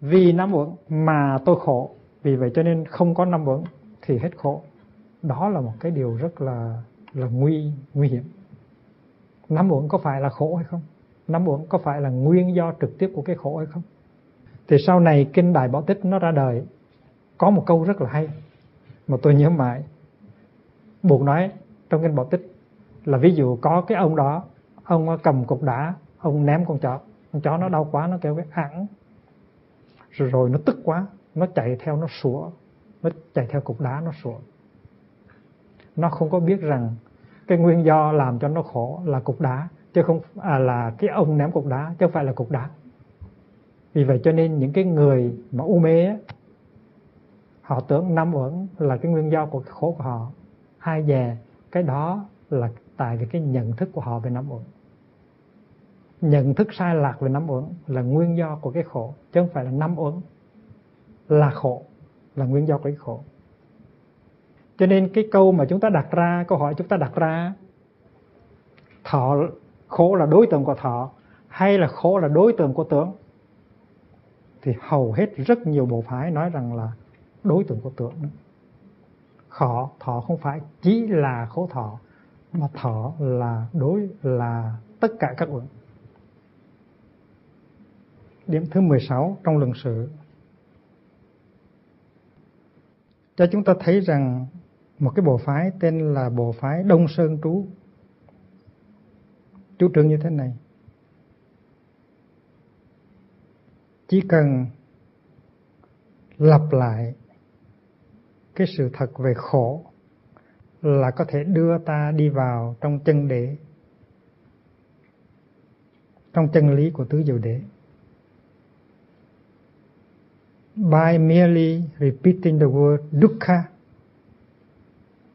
Vì năm uẩn mà tôi khổ vì vậy cho nên không có năm uẩn thì hết khổ. Đó là một cái điều rất là là nguy nguy hiểm. Năm uẩn có phải là khổ hay không? Nắm uẩn có phải là nguyên do trực tiếp của cái khổ hay không? Thì sau này kinh đại bảo tích nó ra đời, có một câu rất là hay mà tôi nhớ mãi. Buộc nói trong kinh bảo tích là ví dụ có cái ông đó, ông cầm cục đá, ông ném con chó con chó nó đau quá, nó kêu cái ẳng rồi rồi nó tức quá, nó chạy theo nó sủa, nó chạy theo cục đá nó sủa. Nó không có biết rằng cái nguyên do làm cho nó khổ là cục đá chứ không à, là cái ông ném cục đá chứ không phải là cục đá. Vì vậy cho nên những cái người mà u mê á, họ tưởng năm uẩn là cái nguyên do của cái khổ của họ. Hai về cái đó là tại vì cái nhận thức của họ về năm uẩn nhận thức sai lạc về năm uẩn là nguyên do của cái khổ chứ không phải là năm uẩn là khổ là nguyên do của cái khổ. Cho nên cái câu mà chúng ta đặt ra câu hỏi chúng ta đặt ra thọ khổ là đối tượng của thọ, hay là khổ là đối tượng của tưởng thì hầu hết rất nhiều bộ phái nói rằng là đối tượng của tưởng khổ, thọ không phải chỉ là khổ thọ, mà thọ là đối, là tất cả các uẩn. Điểm thứ 16 trong luận sự. Cho chúng ta thấy rằng một cái bộ phái tên là bộ phái Đông Sơn Trú chủ trương như thế này. Chỉ cần lặp lại cái sự thật về khổ là có thể đưa ta đi vào trong chân đế, trong chân lý của tứ diệu đế. By merely repeating the word dukkha,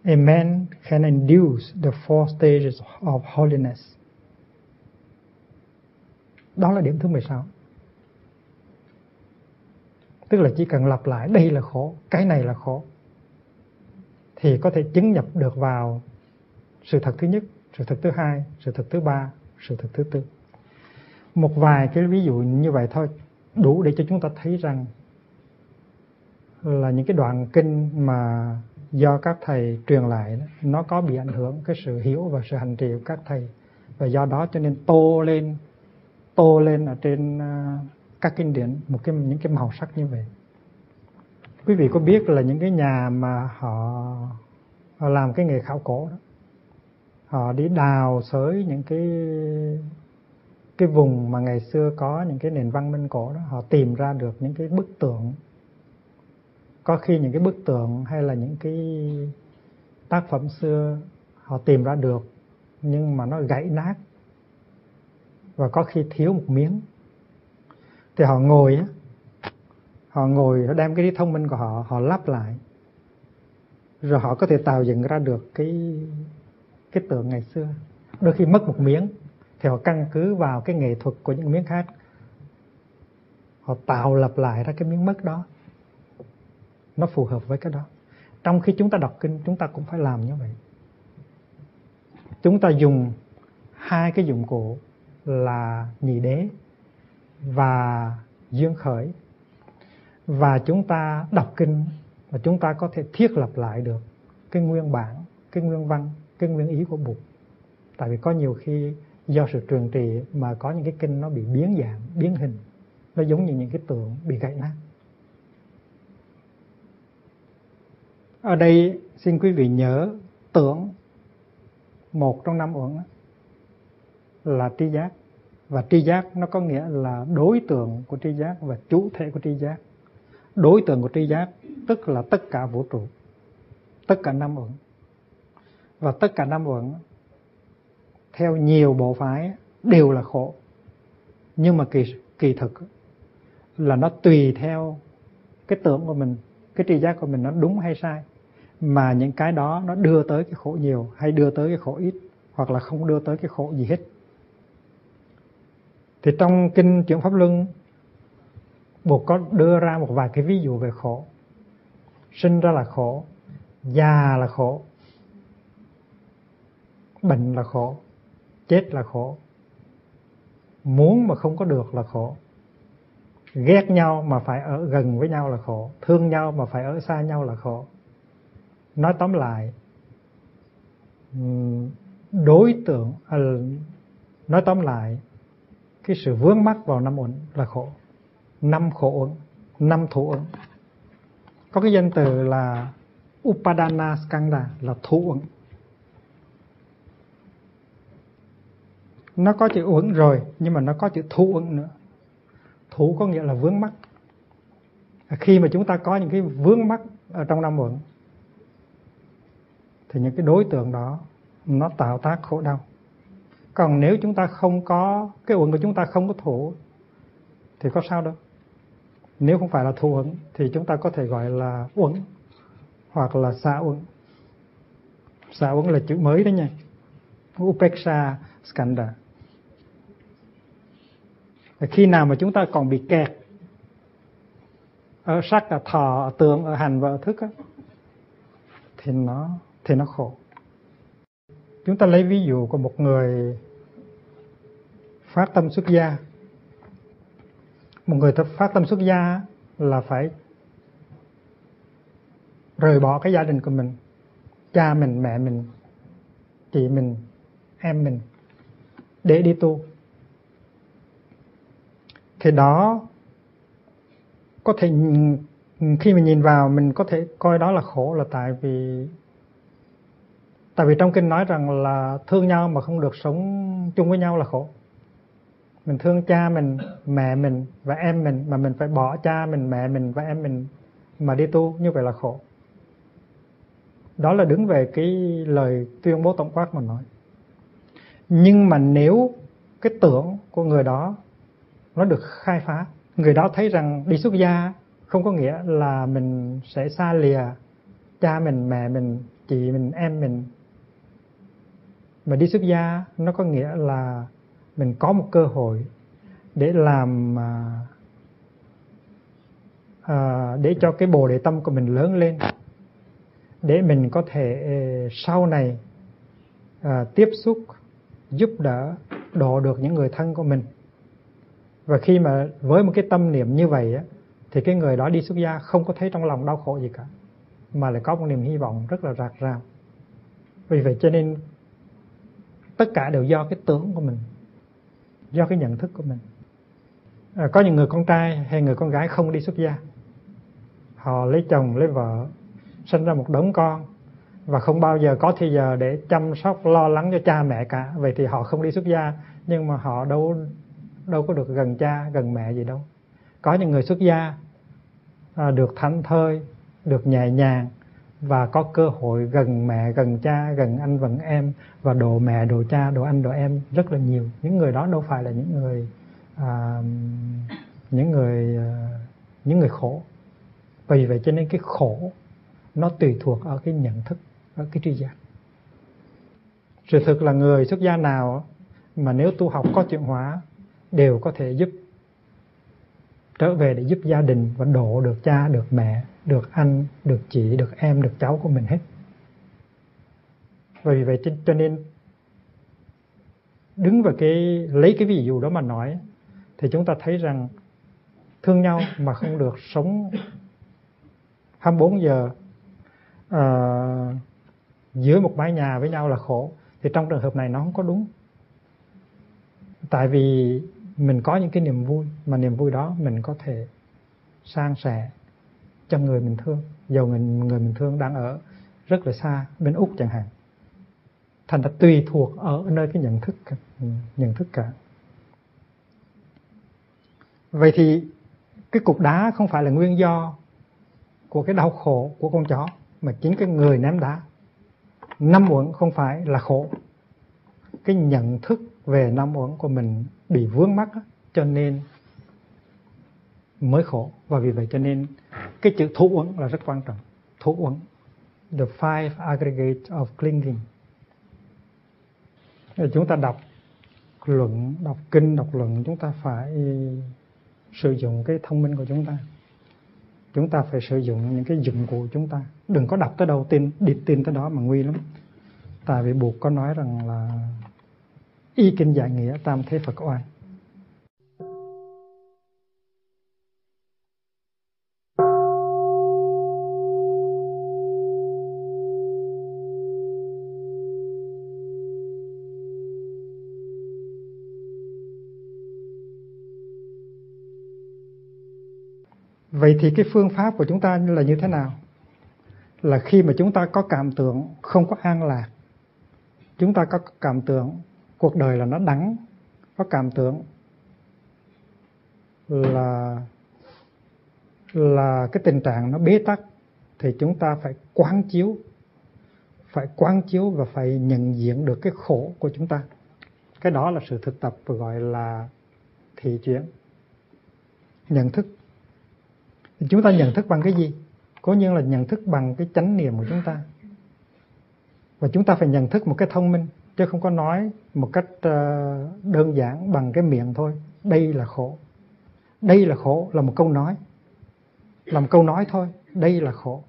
a man can induce the four stages of holiness đó là điểm thứ 16 tức là chỉ cần lặp lại, đây là khổ, cái này là khổ, thì có thể chứng nhập được vào sự thật thứ nhất, sự thật thứ hai, sự thật thứ ba, sự thật thứ tư. Một vài cái ví dụ như vậy thôi, đủ để cho chúng ta thấy rằng là những cái đoạn kinh mà do các thầy truyền lại nó có bị ảnh hưởng cái sự hiểu và sự hành trì của các thầy. Và do đó cho nên tô lên tô lên ở trên à, các kinh điển một cái những cái màu sắc như vậy. Quý vị có biết là những cái nhà mà họ, họ làm cái nghề khảo cổ đó họ đi đào xới những cái cái vùng mà ngày xưa có những cái nền văn minh cổ đó họ tìm ra được những cái bức tượng. Có khi những cái bức tượng hay là những cái tác phẩm xưa họ tìm ra được nhưng mà nó gãy nát và có khi thiếu một miếng. Thì họ ngồi á, họ ngồi, họ đem cái trí thông minh của họ họ lắp lại. Rồi họ có thể tạo dựng ra được cái cái tượng ngày xưa. Đôi khi mất một miếng, thì họ căn cứ vào cái nghệ thuật của những miếng khác. Họ tạo lập lại ra cái miếng mất đó. Nó phù hợp với cái đó. Trong khi chúng ta đọc kinh, chúng ta cũng phải làm như vậy. Chúng ta dùng hai cái dụng cụ là nhị đế và dương khởi. Và chúng ta đọc kinh và chúng ta có thể thiết lập lại được cái nguyên bản, cái nguyên văn, cái nguyên ý của bụt tại vì có nhiều khi do sự truyền trì mà có những cái kinh nó bị biến dạng, biến hình. Nó giống như những cái tượng bị gãy nát. Ở đây xin quý vị nhớ tưởng một trong năm uẩn là tri giác. Và tri giác nó có nghĩa là đối tượng của tri giác và chủ thể của tri giác. Đối tượng của tri giác tức là tất cả vũ trụ, tất cả năm uẩn. Và tất cả năm uẩn, theo nhiều bộ phái, đều là khổ. Nhưng mà kỳ kỳ thực là nó tùy theo cái tưởng của mình, cái tri giác của mình nó đúng hay sai. Mà những cái đó nó đưa tới cái khổ nhiều hay đưa tới cái khổ ít, hoặc là không đưa tới cái khổ gì hết thì trong kinh chuyển pháp luân Bụt có đưa ra một vài cái ví dụ về khổ. Sinh ra là khổ, già là khổ, bệnh là khổ, chết là khổ. Muốn mà không có được là khổ. Ghét nhau mà phải ở gần với nhau là khổ. Thương nhau mà phải ở xa nhau là khổ. Nói tóm lại đối tượng à, nói tóm lại cái sự vướng mắc vào năm uẩn là khổ. Năm khổ uẩn, năm thủ uẩn. Có cái danh từ là upadana skanda, là thủ uẩn. Nó có chữ uẩn rồi, nhưng mà nó có chữ thủ uẩn nữa. Thủ có nghĩa là vướng mắc. Khi mà chúng ta có những cái vướng mắc ở trong năm uẩn, thì những cái đối tượng đó, nó tạo tác khổ đau còn nếu chúng ta không có cái uẩn của chúng ta không có thủ thì có sao đâu. Nếu không phải là thủ uẩn thì chúng ta có thể gọi là uẩn hoặc là xa uẩn. Xa uẩn là chữ mới đó nha. Upeksha skanda. Khi nào mà chúng ta còn bị kẹt ở sắc ở thọ ở tượng ở hành và ở thức á, thì nó thì nó khổ. Chúng ta lấy ví dụ của một người phát tâm xuất gia. Một người phát tâm xuất gia là phải rời bỏ cái gia đình của mình, cha mình, mẹ mình, chị mình, em mình để đi tu. Thì đó có thể khi mình nhìn vào mình có thể coi đó là khổ là tại vì tại vì trong kinh nói rằng là thương nhau mà không được sống chung với nhau là khổ mình thương cha mình, mẹ mình và em mình, mà mình phải bỏ cha mình, mẹ mình và em mình mà đi tu, như vậy là khổ. Đó là đứng về cái lời tuyên bố tổng quát mà nói. Nhưng mà nếu cái tưởng của người đó nó được khai phá, người đó thấy rằng đi xuất gia không có nghĩa là mình sẽ xa lìa cha mình, mẹ mình, chị mình, em mình. Mà đi xuất gia nó có nghĩa là mình có một cơ hội để làm à, à, để cho cái bồ đề tâm của mình lớn lên. Để mình có thể ờ, sau này à, tiếp xúc giúp đỡ độ được những người thân của mình. Và khi mà với một cái tâm niệm như vậy á, thì cái người đó đi xuất gia không có thấy trong lòng đau khổ gì cả mà lại có một niềm hy vọng rất là rạc rào. Vì vậy cho nên tất cả đều do cái tưởng của mình do cái nhận thức của mình. À, có những người con trai hay người con gái không đi xuất gia. Họ lấy chồng lấy vợ sinh ra một đống con và không bao giờ có thời giờ để chăm sóc lo lắng cho cha mẹ cả. Vậy thì họ không đi xuất gia nhưng mà họ đâu đâu có được gần cha gần mẹ gì đâu. Có những người xuất gia à, được thánh thơi được nhẹ nhàng và có cơ hội gần mẹ gần cha gần anh gần em và đồ mẹ đồ cha đồ anh đồ em rất là nhiều. Những người đó đâu phải là những người à, những người à, những người khổ. Vì vậy cho nên cái khổ nó tùy thuộc ở cái nhận thức ở cái tri giác. Sự thực là người xuất gia nào mà nếu tu học có chuyển hóa đều có thể giúp trở về để giúp gia đình và độ được cha được mẹ được anh được chị được em được cháu của mình hết. Vì vậy cho nên đứng vào cái lấy cái ví dụ đó mà nói thì chúng ta thấy rằng thương nhau mà không được sống 24 giờ uh, dưới một mái nhà với nhau là khổ. Thì trong trường hợp này nó không có đúng. Tại vì mình có những cái niềm vui mà niềm vui đó mình có thể sang sẻ cho người mình thương. Dầu người, người mình thương đang ở rất là xa bên úc chẳng hạn. Thành ra tùy thuộc ở nơi cái nhận thức nhận thức cả. Vậy thì cái cục đá không phải là nguyên do của cái đau khổ của con chó mà chính cái người ném đá. Năm uẩn không phải là khổ. Cái nhận thức về năm uẩn của mình bị vướng mắc cho nên mới khổ. Và vì vậy cho nên cái chữ thủ uẩn là rất quan trọng. Thủ uẩn the five aggregates of clinging chúng ta đọc luận, đọc kinh, đọc luận, chúng ta phải sử dụng cái thông minh của chúng ta. Chúng ta phải sử dụng những cái dụng cụ của chúng ta. Đừng có đọc tới đâu, tin đi tin tới đó mà nguy lắm. Tại vì buộc có nói rằng là y kinh giải nghĩa tam thế Phật oai Vậy thì cái phương pháp của chúng ta là như thế nào? Là khi mà chúng ta có cảm tưởng không có an lạc, chúng ta có cảm tưởng cuộc đời là nó đắng, có cảm tưởng là là cái tình trạng nó bế tắc thì chúng ta phải quán chiếu phải quán chiếu và phải nhận diện được cái khổ của chúng ta. Cái đó là sự thực tập gọi là thị chuyển nhận thức. Chúng ta nhận thức bằng cái gì? Cố nhiên là nhận thức bằng cái chánh niệm của chúng ta. Và chúng ta phải nhận thức một cái thông minh chứ không có nói một cách ờ, đơn giản bằng cái miệng thôi. Đây là khổ. Đây là khổ là một câu nói. Là một câu nói thôi. Đây là khổ.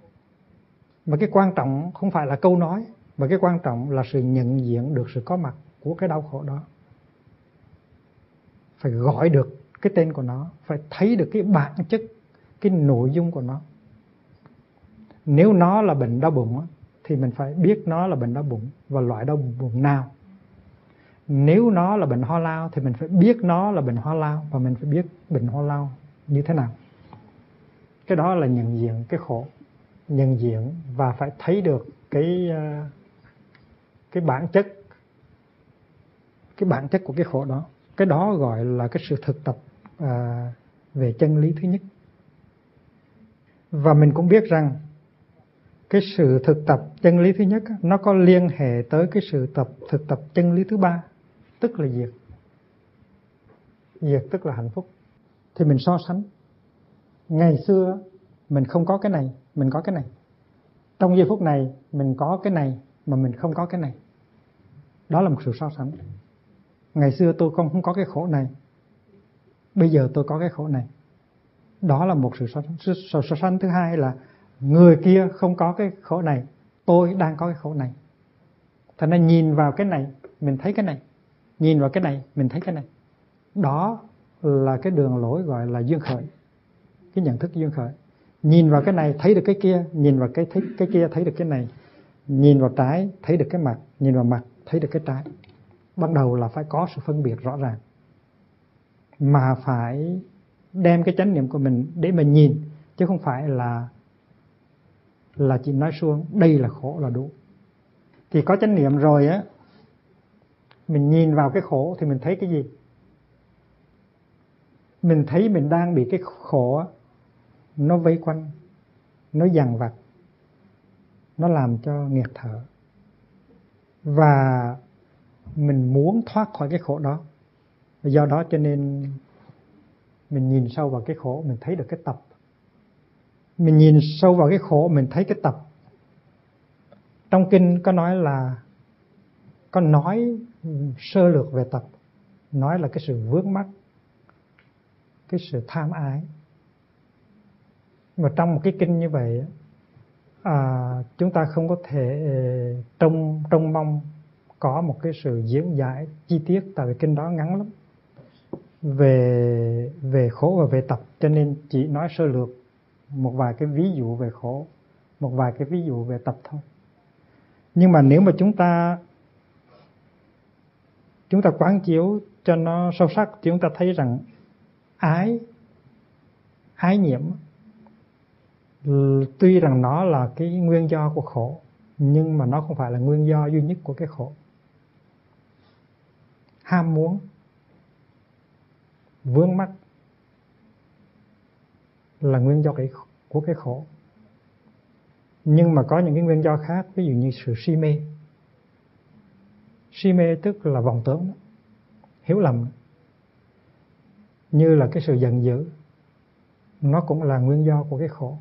Mà cái quan trọng không phải là câu nói, mà cái quan trọng là sự nhận diện được sự có mặt của cái đau khổ đó. Phải gọi được cái tên của nó, phải thấy được cái bản chất, cái nội dung của nó. Nếu nó là bệnh đau bụng thì mình phải biết nó là bệnh đau bụng và loại đau bụng nào. Nếu nó là bệnh ho lao thì mình phải biết nó là bệnh ho lao và mình phải biết bệnh ho lao như thế nào. Cái đó là nhận diện cái khổ nhận diện và phải thấy được cái ờ, cái bản chất cái bản chất của cái khổ đó. Cái đó gọi là cái sự thực tập à, về chân lý thứ nhất. Và mình cũng biết rằng cái sự thực tập chân lý thứ nhất nó có liên hệ tới cái sự tập, thực tập chân lý thứ ba, tức là diệt. Diệt tức là hạnh phúc. Thì mình so sánh. Ngày xưa mình không có cái này, mình có cái này. Trong giây phút này, mình có cái này mà mình không có cái này. Đó là một sự so sánh. Ngày xưa tôi không không có cái khổ này. Bây giờ tôi có cái khổ này. Đó là một sự so sánh. Sự so sánh thứ hai là người kia không có cái khổ này, tôi đang có cái khổ này. Thành ra nhìn vào cái này, mình thấy cái này. Nhìn vào cái này, mình thấy cái này. Đó là cái đường lối gọi là duyên khởi, cái nhận thức duyên khởi. Nhìn vào cái này, thấy được cái kia. Nhìn vào cái thấy cái kia, thấy được cái này. Nhìn vào trái, thấy được cái mặt. Nhìn vào mặt, thấy được cái trái. Bắt đầu là phải có sự phân biệt rõ ràng. Mà phải đem cái chánh niệm của mình để mà nhìn, chứ không phải là là chỉ nói xuống, đây là khổ là đủ. Thì có chánh niệm rồi á, mình nhìn vào cái khổ thì mình thấy cái gì? Mình thấy mình đang bị cái khổ nó vây quanh, nó dằn vặt, nó làm cho nghiệt thở. Và mình muốn thoát khỏi cái khổ đó. Do đó cho nên mình nhìn sâu vào cái khổ, mình thấy được cái tập mình nhìn sâu vào cái khổ mình thấy cái tập. Trong kinh có nói là có nói sơ lược về tập nói là cái sự vướng mắc cái sự tham ái. Mà trong một cái kinh như vậy à, chúng ta không có thể ờ, trông trông mong có một cái sự diễn giải chi tiết tại vì kinh đó ngắn lắm. Về về khổ và về tập cho nên chỉ nói sơ lược một vài cái ví dụ về khổ, một vài cái ví dụ về tập thôi nhưng mà nếu mà chúng ta chúng ta quán chiếu cho nó sâu sắc, thì chúng ta thấy rằng ái ái nhiễm tuy rằng nó là cái nguyên do của khổ, nhưng mà nó không phải là nguyên do duy nhất của cái khổ. Ham muốn, vướng mắc là nguyên do cái của cái khổ. Nhưng mà có những cái nguyên do khác, ví dụ như sự si mê. Si mê tức là vọng tưởng, hiểu lầm. Như là cái sự giận dữ, nó cũng là nguyên do của cái khổ.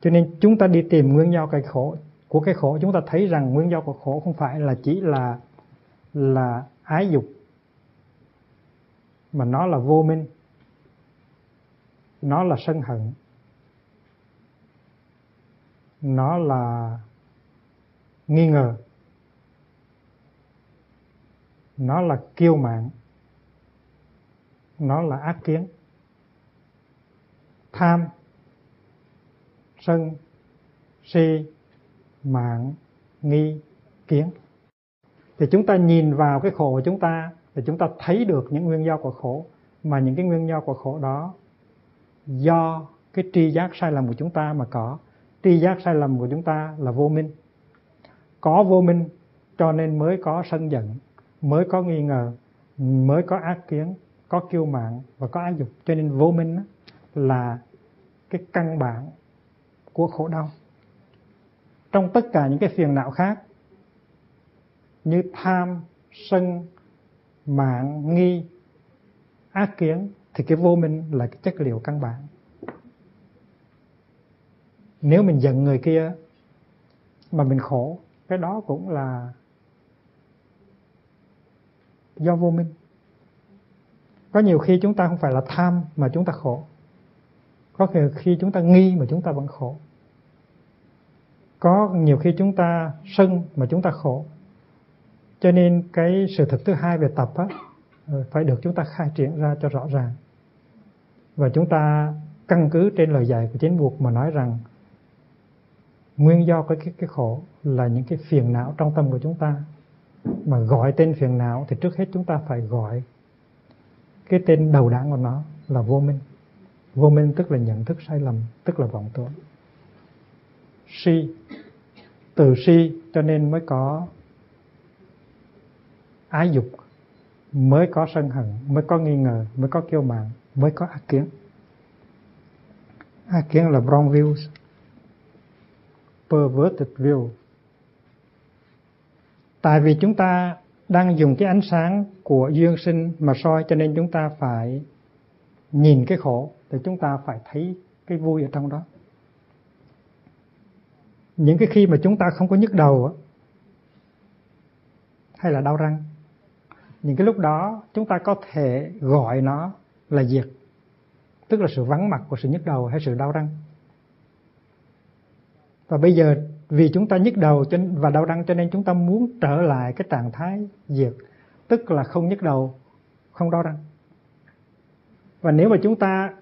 Cho nên chúng ta đi tìm nguyên do cái khổ, của cái khổ, chúng ta thấy rằng nguyên do của khổ không phải là chỉ là là ái dục, mà nó là vô minh nó là sân hận. Nó là nghi ngờ. Nó là kiêu mạn. Nó là ác kiến. Tham, sân, si mạng nghi, kiến. Thì chúng ta nhìn vào cái khổ của chúng ta, thì chúng ta thấy được những nguyên do của khổ. Mà những cái nguyên do của khổ đó do cái tri giác sai lầm của chúng ta mà có. Tri giác sai lầm của chúng ta là vô minh. Có vô minh, cho nên mới có sân giận, mới có nghi ngờ, mới có ác kiến, có kiêu mạn và có ái dục. Cho nên vô minh là cái căn bản của khổ đau. Trong tất cả những cái phiền não khác, như tham, sân mạng nghi, ác kiến thì cái vô minh là cái chất liệu căn bản. Nếu mình giận người kia mà mình khổ cái đó cũng là do vô minh. Có nhiều khi chúng ta không phải là tham mà chúng ta khổ. Có khi chúng ta nghi mà chúng ta vẫn khổ. Có nhiều khi chúng ta sân mà chúng ta khổ. Cho nên cái sự thật thứ hai về tập á, ờ, phải được chúng ta khai triển ra cho rõ ràng và chúng ta căn cứ trên lời dạy của chính buộc mà nói rằng nguyên do của cái, cái khổ là những cái phiền não trong tâm của chúng ta. Mà gọi tên phiền não thì trước hết chúng ta phải gọi cái tên đầu đảng của nó là vô minh. Vô minh tức là nhận thức sai lầm tức là vọng tưởng. Si từ si cho nên mới có ái dục mới có sân hận mới có nghi ngờ mới có kiêu mạn mới có ác kiến. Ác kiến là wrong views, perverted view. Tại vì chúng ta đang dùng cái ánh sáng của duyên sinh mà soi cho nên chúng ta phải nhìn cái khổ thì chúng ta phải thấy cái vui ở trong đó. Những cái khi mà chúng ta không có nhức đầu hay là đau răng, những cái lúc đó chúng ta có thể gọi nó là diệt. Tức là sự vắng mặt của sự nhức đầu hay sự đau răng. Và bây giờ, vì chúng ta nhức đầu và đau răng cho nên chúng ta muốn trở lại cái trạng thái diệt. Tức là không nhức đầu, không đau răng. Và nếu mà chúng ta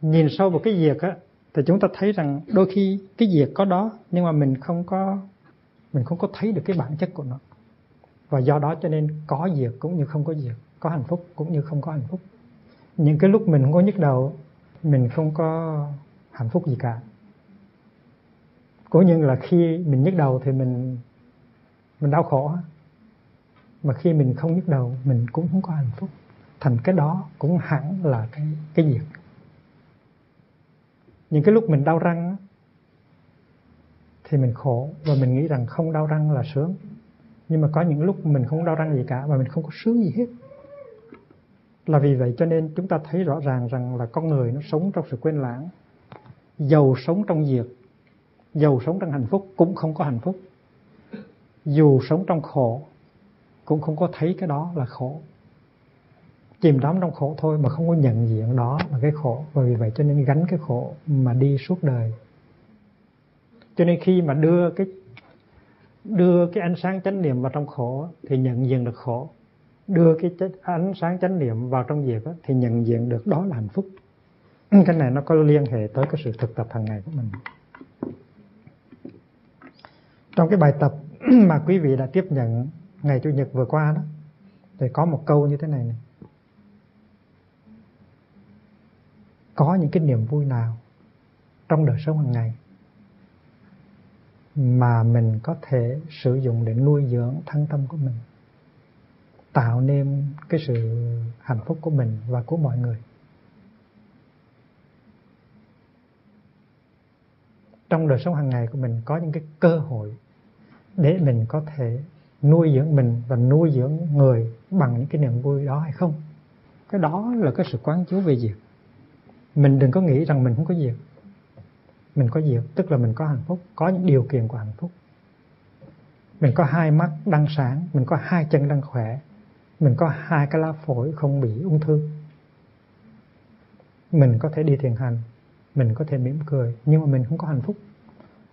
nhìn sâu vào cái diệt á, thì chúng ta thấy rằng đôi khi cái diệt có đó, nhưng mà mình không có, mình không có thấy được cái bản chất của nó. Và do đó cho nên có diệt cũng như không có diệt, có hạnh phúc cũng như không có hạnh phúc những cái lúc mình không có nhức đầu, mình không có hạnh phúc gì cả. Cũng như là khi mình nhức đầu thì mình mình đau khổ. Mà khi mình không nhức đầu, mình cũng không có hạnh phúc. Thành cái đó cũng hẳn là cái cái việc. những cái lúc mình đau răng thì mình khổ và mình nghĩ rằng không đau răng là sướng. Nhưng mà có những lúc mình không đau răng gì cả và mình không có sướng gì hết là vì vậy cho nên chúng ta thấy rõ ràng rằng là con người nó sống trong sự quên lãng. Giàu sống trong diệt, giàu sống trong hạnh phúc cũng không có hạnh phúc. Dù sống trong khổ, cũng không có thấy cái đó là khổ. Chìm đắm trong khổ thôi mà không có nhận diện đó là cái khổ. Và vì vậy cho nên gánh cái khổ mà đi suốt đời. Cho nên khi mà đưa cái đưa cái ánh sáng chánh niệm vào trong khổ thì nhận diện được khổ đưa cái ánh sáng chánh niệm vào trong diệt thì nhận diện được đó là hạnh phúc. Ừ, cái này nó có liên hệ tới cái sự thực tập hàng ngày của mình. Trong cái bài tập mà quý vị đã tiếp nhận ngày chủ nhật vừa qua đó, thì có một câu như thế này này. Có những cái niềm vui nào trong đời sống hàng ngày mà mình có thể sử dụng để nuôi dưỡng thân tâm của mình? Tạo nên cái sự hạnh phúc của mình và của mọi người. Trong đời sống hàng ngày của mình có những cái cơ hội để mình có thể nuôi dưỡng mình và nuôi dưỡng người bằng những cái niềm vui đó hay không. Cái đó là cái sự quán chiếu về việc mình đừng có nghĩ rằng mình không có việc. Mình có việc, tức là mình có hạnh phúc, có những điều kiện của hạnh phúc. Mình có hai mắt đang sáng, mình có hai chân đang khỏe mình có hai cái lá phổi không bị ung thư. Mình có thể đi thiền hành, mình có thể mỉm cười, nhưng mà mình không có hạnh phúc.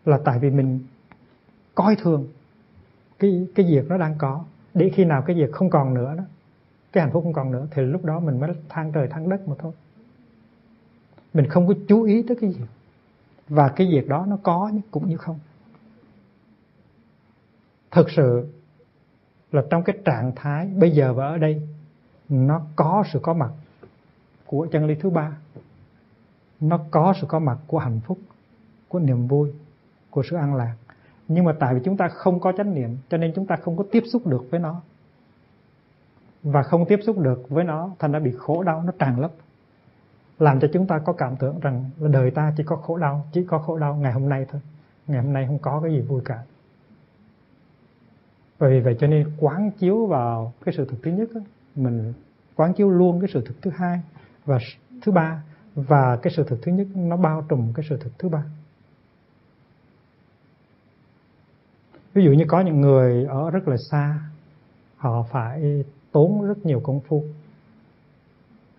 Là tại vì mình coi thường cái cái việc nó đang có. Để khi nào cái việc không còn nữa đó, cái hạnh phúc không còn nữa, thì lúc đó mình mới than trời than đất mà thôi. Mình không có chú ý tới cái gì và cái việc đó nó có cũng như không. Thực sự là trong cái trạng thái bây giờ và ở đây, nó có sự có mặt của chân lý thứ ba. Nó có sự có mặt của hạnh phúc, của niềm vui, của sự an lạc. Nhưng mà tại vì chúng ta không có chánh niệm, cho nên chúng ta không có tiếp xúc được với nó. Và không tiếp xúc được với nó, thành ra bị khổ đau, nó tràn lấp. Làm cho chúng ta có cảm tưởng rằng là đời ta chỉ có khổ đau, chỉ có khổ đau ngày hôm nay thôi. Ngày hôm nay không có cái gì vui cả và vì vậy cho nên quán chiếu vào cái sự thực thứ nhất đó, mình quán chiếu luôn cái sự thực thứ hai và thứ ba và cái sự thực thứ nhất nó bao trùm cái sự thực thứ ba. Ví dụ như có những người ở rất là xa họ phải tốn rất nhiều công phu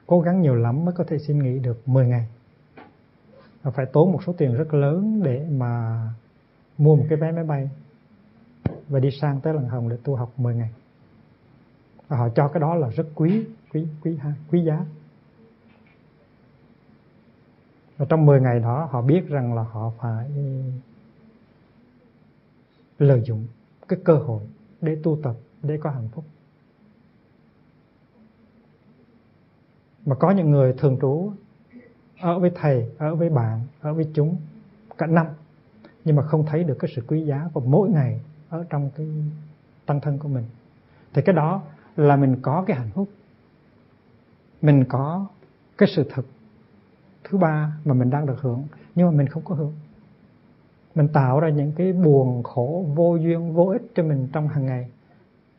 cố gắng nhiều lắm mới có thể xin nghỉ được 10 ngày. Họ phải tốn một số tiền rất lớn để mà mua một cái vé máy bay và đi sang tới lần hồng để tu học 10 ngày. Và họ cho cái đó là rất quý quý quý quý giá. Và trong 10 ngày đó, họ biết rằng là họ phải lợi dụng cái cơ hội để tu tập, để có hạnh phúc. Mà có những người thường trú ở với thầy, ở với bạn, ở với chúng cả năm, nhưng mà không thấy được cái sự quý giá của mỗi ngày ở trong cái tăng thân của mình. Thì cái đó là mình có cái hạnh phúc. Mình có cái sự thực thứ ba mà mình đang được hưởng, nhưng mà mình không có hưởng. Mình tạo ra những cái buồn khổ, vô duyên, vô ích cho mình trong hàng ngày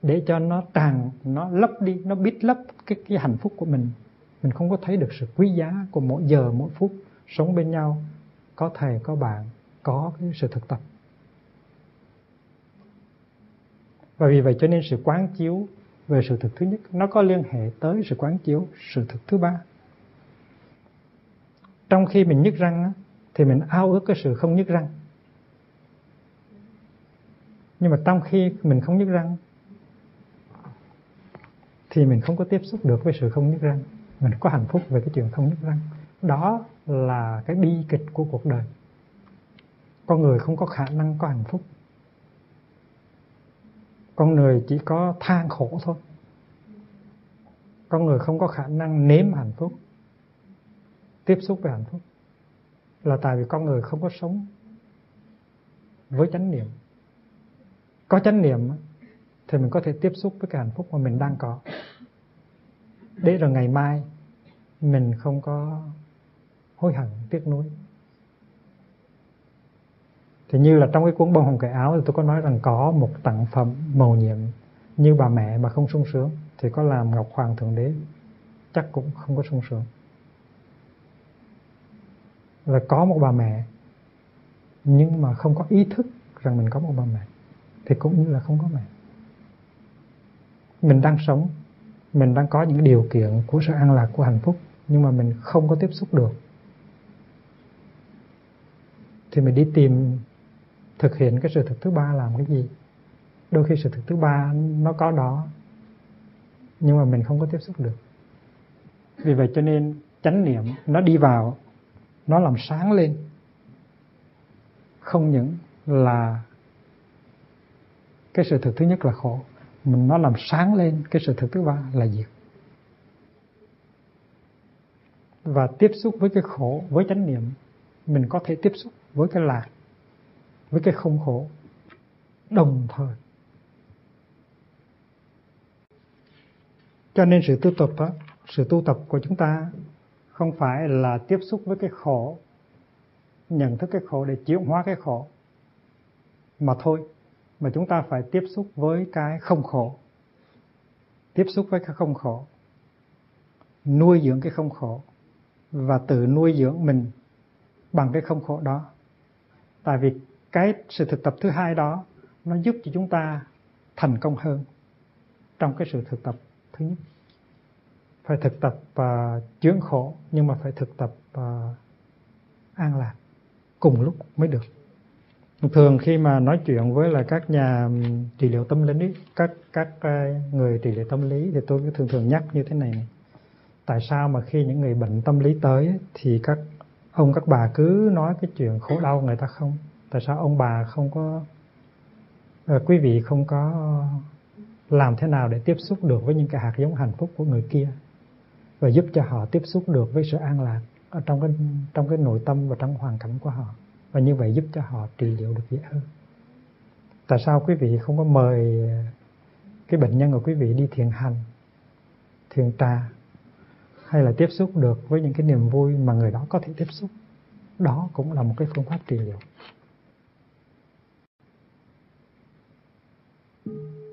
để cho nó tràn, nó lấp đi, nó bít lấp cái cái hạnh phúc của mình. Mình không có thấy được sự quý giá của mỗi giờ, mỗi phút sống bên nhau, có thầy, có bạn, có cái sự thực tập. Và vì vậy cho nên sự quán chiếu về sự thực thứ nhất, nó có liên hệ tới sự quán chiếu sự thực thứ ba. Trong khi mình nhức răng thì mình ao ước cái sự không nhức răng. Nhưng mà trong khi mình không nhức răng, thì mình không có tiếp xúc được với sự không nhức răng. Mình có hạnh phúc về cái chuyện không nhức răng. Đó là cái bi kịch của cuộc đời. Con người không có khả năng, có hạnh phúc con người chỉ có than khổ thôi. Con người không có khả năng nếm hạnh phúc, tiếp xúc với hạnh phúc. Là tại vì con người không có sống với chánh niệm. Có chánh niệm thì mình có thể tiếp xúc với cái hạnh phúc mà mình đang có. Để rồi ngày mai mình không có hối hận, tiếc nuối thì như là trong cái cuốn bông hồng cải áo thì tôi có nói rằng có một tặng phẩm màu nhiệm như bà mẹ mà không sung sướng thì có làm ngọc hoàng thượng đế, chắc cũng không có sung sướng. Là có một bà mẹ, nhưng mà không có ý thức rằng mình có một bà mẹ, thì cũng như là không có mẹ. Mình đang sống, mình đang có những điều kiện của sự an lạc, của hạnh phúc, nhưng mà mình không có tiếp xúc được. Thì mình đi tìm thực hiện cái sự thực thứ ba làm cái gì. Đôi khi sự thực thứ ba nó có đó, nhưng mà mình không có tiếp xúc được. Vì vậy cho nên chánh niệm nó đi vào, nó làm sáng lên. Không những là cái sự thực thứ nhất là khổ mình nó làm sáng lên cái sự thực thứ ba là diệt. Và tiếp xúc với cái khổ, với chánh niệm, mình có thể tiếp xúc với cái lạc với cái không khổ đồng thời. Cho nên sự tu tập đó, sự tu tập của chúng ta không phải là tiếp xúc với cái khổ nhận thức cái khổ để chuyển hóa cái khổ mà thôi mà chúng ta phải tiếp xúc với cái không khổ. Tiếp xúc với cái không khổ nuôi dưỡng cái không khổ và tự nuôi dưỡng mình bằng cái không khổ đó. Tại vì cái sự thực tập thứ hai đó nó giúp cho chúng ta thành công hơn trong cái sự thực tập thứ nhất. Phải thực tập uh, chướng khổ nhưng mà phải thực tập uh, an lạc cùng lúc mới được. Thường khi mà nói chuyện với là các nhà trị liệu tâm lý các các à, người trị liệu tâm lý thì tôi thường thường nhắc như thế này, này. Tại sao mà khi những người bệnh tâm lý tới thì các ông các bà cứ nói cái chuyện khổ đau người ta không? Tại sao ông bà không có à, quý vị không có làm thế nào để tiếp xúc được với những cái hạt giống hạnh phúc của người kia và giúp cho họ tiếp xúc được với sự an lạc ở trong cái trong cái nội tâm và trong hoàn cảnh của họ? Và như vậy giúp cho họ trị liệu được dễ hơn. Tại sao quý vị không có mời cái bệnh nhân của quý vị đi thiền hành thiền trà hay là tiếp xúc được với những cái niềm vui mà người đó có thể tiếp xúc? Đó cũng là một cái phương pháp trị liệu. Thank you.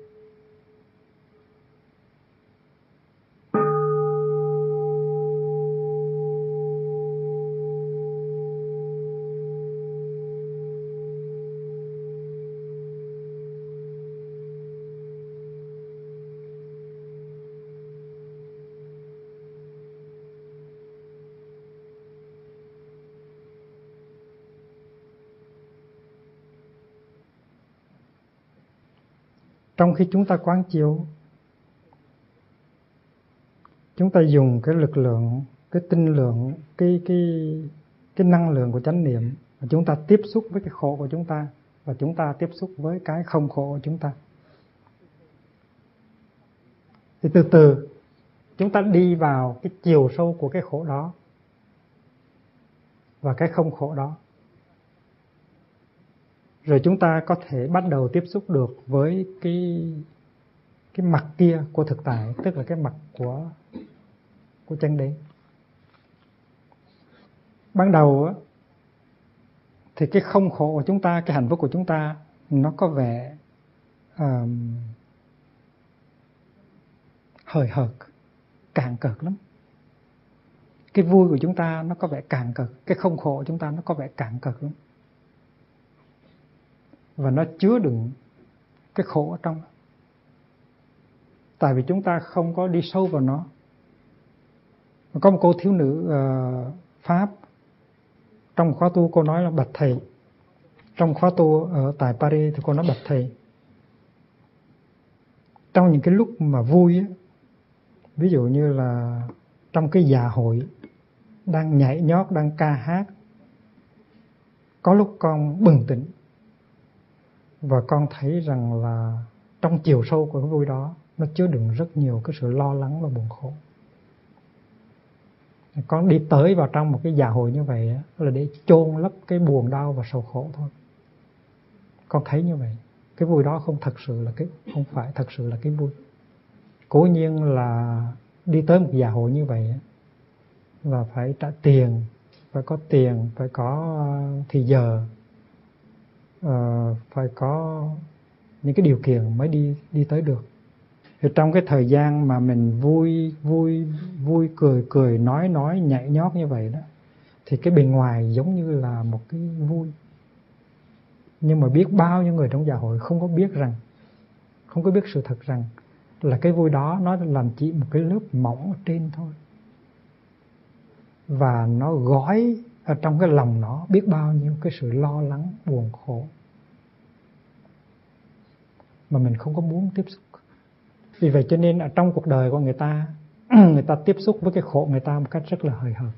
Trong khi chúng ta quán chiếu, chúng ta dùng cái lực lượng, cái tinh lượng, cái cái cái năng lượng của chánh niệm và chúng ta tiếp xúc với cái khổ của chúng ta và chúng ta tiếp xúc với cái không khổ của chúng ta. Thì từ từ, chúng ta đi vào cái chiều sâu của cái khổ đó và cái không khổ đó rồi chúng ta có thể bắt đầu tiếp xúc được với cái cái mặt kia của thực tại tức là cái mặt của của chân đế. Ban đầu thì cái không khổ của chúng ta cái hạnh phúc của chúng ta nó có vẻ um, hời hợt càng cợt lắm. Cái vui của chúng ta nó có vẻ càng cợt cái không khổ của chúng ta nó có vẻ càng cợt lắm và nó chứa đựng cái khổ ở trong. Tại vì chúng ta không có đi sâu vào nó. Có một cô thiếu nữ uh, pháp. Trong khóa tu cô nói là bạch thầy. Trong khóa tu ở tại Paris thì cô nói bạch thầy. Trong những cái lúc mà vui á, ví dụ như là trong cái già hội đang nhảy nhót đang ca hát có lúc con bừng tỉnh và con thấy rằng là trong chiều sâu của cái vui đó, nó chứa đựng rất nhiều cái sự lo lắng và buồn khổ. Con đi tới vào trong một cái già hội như vậy là để chôn lấp cái buồn đau và sầu khổ thôi. Con thấy như vậy, cái vui đó không thật sự là cái, không phải thật sự là cái vui. Cố nhiên là đi tới một già hội như vậy là phải trả tiền, phải có tiền, phải có ờ, thì giờ uh, phải có những cái điều kiện mới đi đi tới được. Thì trong cái thời gian mà mình vui vui vui cười cười nói nói nhảy nhót như vậy đó thì cái bề ngoài giống như là một cái vui. Nhưng mà biết bao nhiêu người trong xã hội không có biết rằng không có biết sự thật rằng là cái vui đó nó làm chỉ một cái lớp mỏng ở trên thôi. Và nó gói ở trong cái lòng nó biết bao nhiêu cái sự lo lắng, buồn khổ. Mà mình không có muốn tiếp xúc. Vì vậy cho nên ở trong cuộc đời của người ta người ta tiếp xúc với cái khổ người ta một cách rất là hời hợt.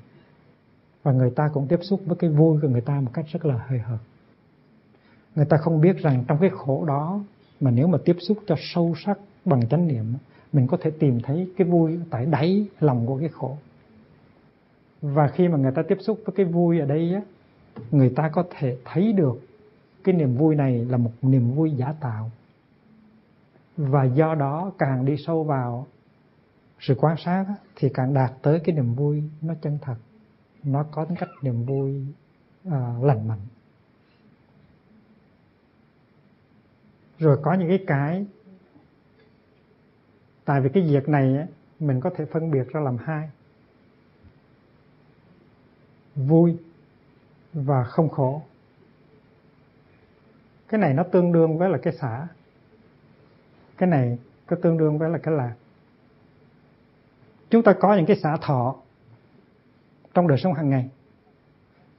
Và người ta cũng tiếp xúc với cái vui của người ta một cách rất là hời hợt. Người ta không biết rằng trong cái khổ đó mà nếu mà tiếp xúc cho sâu sắc bằng chánh niệm, mình có thể tìm thấy cái vui tại đáy lòng của cái khổ và khi mà người ta tiếp xúc với cái vui ở đây á người ta có thể thấy được cái niềm vui này là một niềm vui giả tạo. Và do đó càng đi sâu vào sự quan sát thì càng đạt tới cái niềm vui nó chân thật. Nó có tính cách niềm vui à, lành mạnh. Rồi có những cái cái tại vì cái việc này mình có thể phân biệt ra làm hai vui và không khổ. Cái này nó tương đương với là cái xả. Cái này có tương đương với là cái lạc. Chúng ta có những cái xả thọ trong đời sống hàng ngày.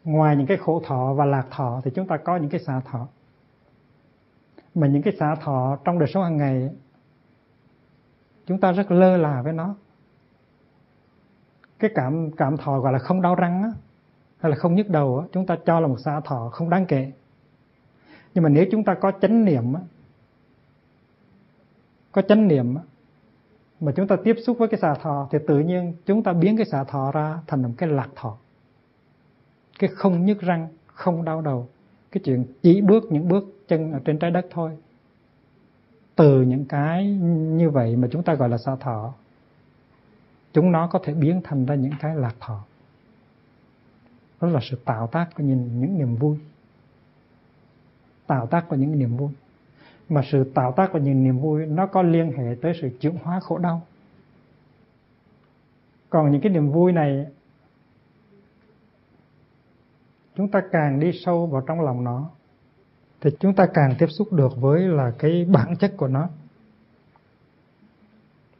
Ngoài những cái khổ thọ và lạc thọ thì chúng ta có những cái xả thọ. Mà những cái xả thọ trong đời sống hàng ngày chúng ta rất lơ là với nó. Cái cảm cảm thọ gọi là không đau răng á, hay là không nhức đầu á, chúng ta cho là một xả thọ không đáng kể. Nhưng mà nếu chúng ta có chánh niệm á, có chánh niệm mà chúng ta tiếp xúc với cái xà thọ thì tự nhiên chúng ta biến cái xà thọ ra thành một cái lạc thọ. Cái không nhức răng không đau đầu. Cái chuyện chỉ bước những bước chân ở trên trái đất thôi. Từ những cái như vậy mà chúng ta gọi là xà thọ chúng nó có thể biến thành ra những cái lạc thọ đó là sự tạo tác của những, những niềm vui. Tạo tác của những niềm vui. Mà sự tạo tác của những niềm vui nó có liên hệ tới sự chuyển hóa khổ đau. Còn những cái niềm vui này chúng ta càng đi sâu vào trong lòng nó thì chúng ta càng tiếp xúc được với là cái bản chất của nó.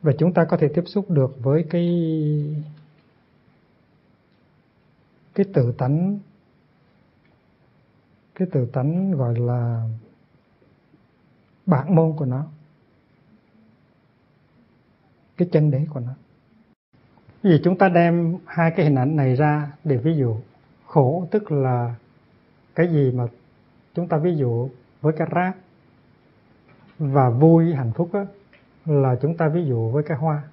Và chúng ta có thể tiếp xúc được với cái cái tự tánh cái tự tánh gọi là bản môn của nó cái chân đế của nó. Vì chúng ta đem hai cái hình ảnh này ra để ví dụ. Khổ tức là cái gì mà chúng ta ví dụ với cái rác và vui hạnh phúc đó, là chúng ta ví dụ với cái hoa.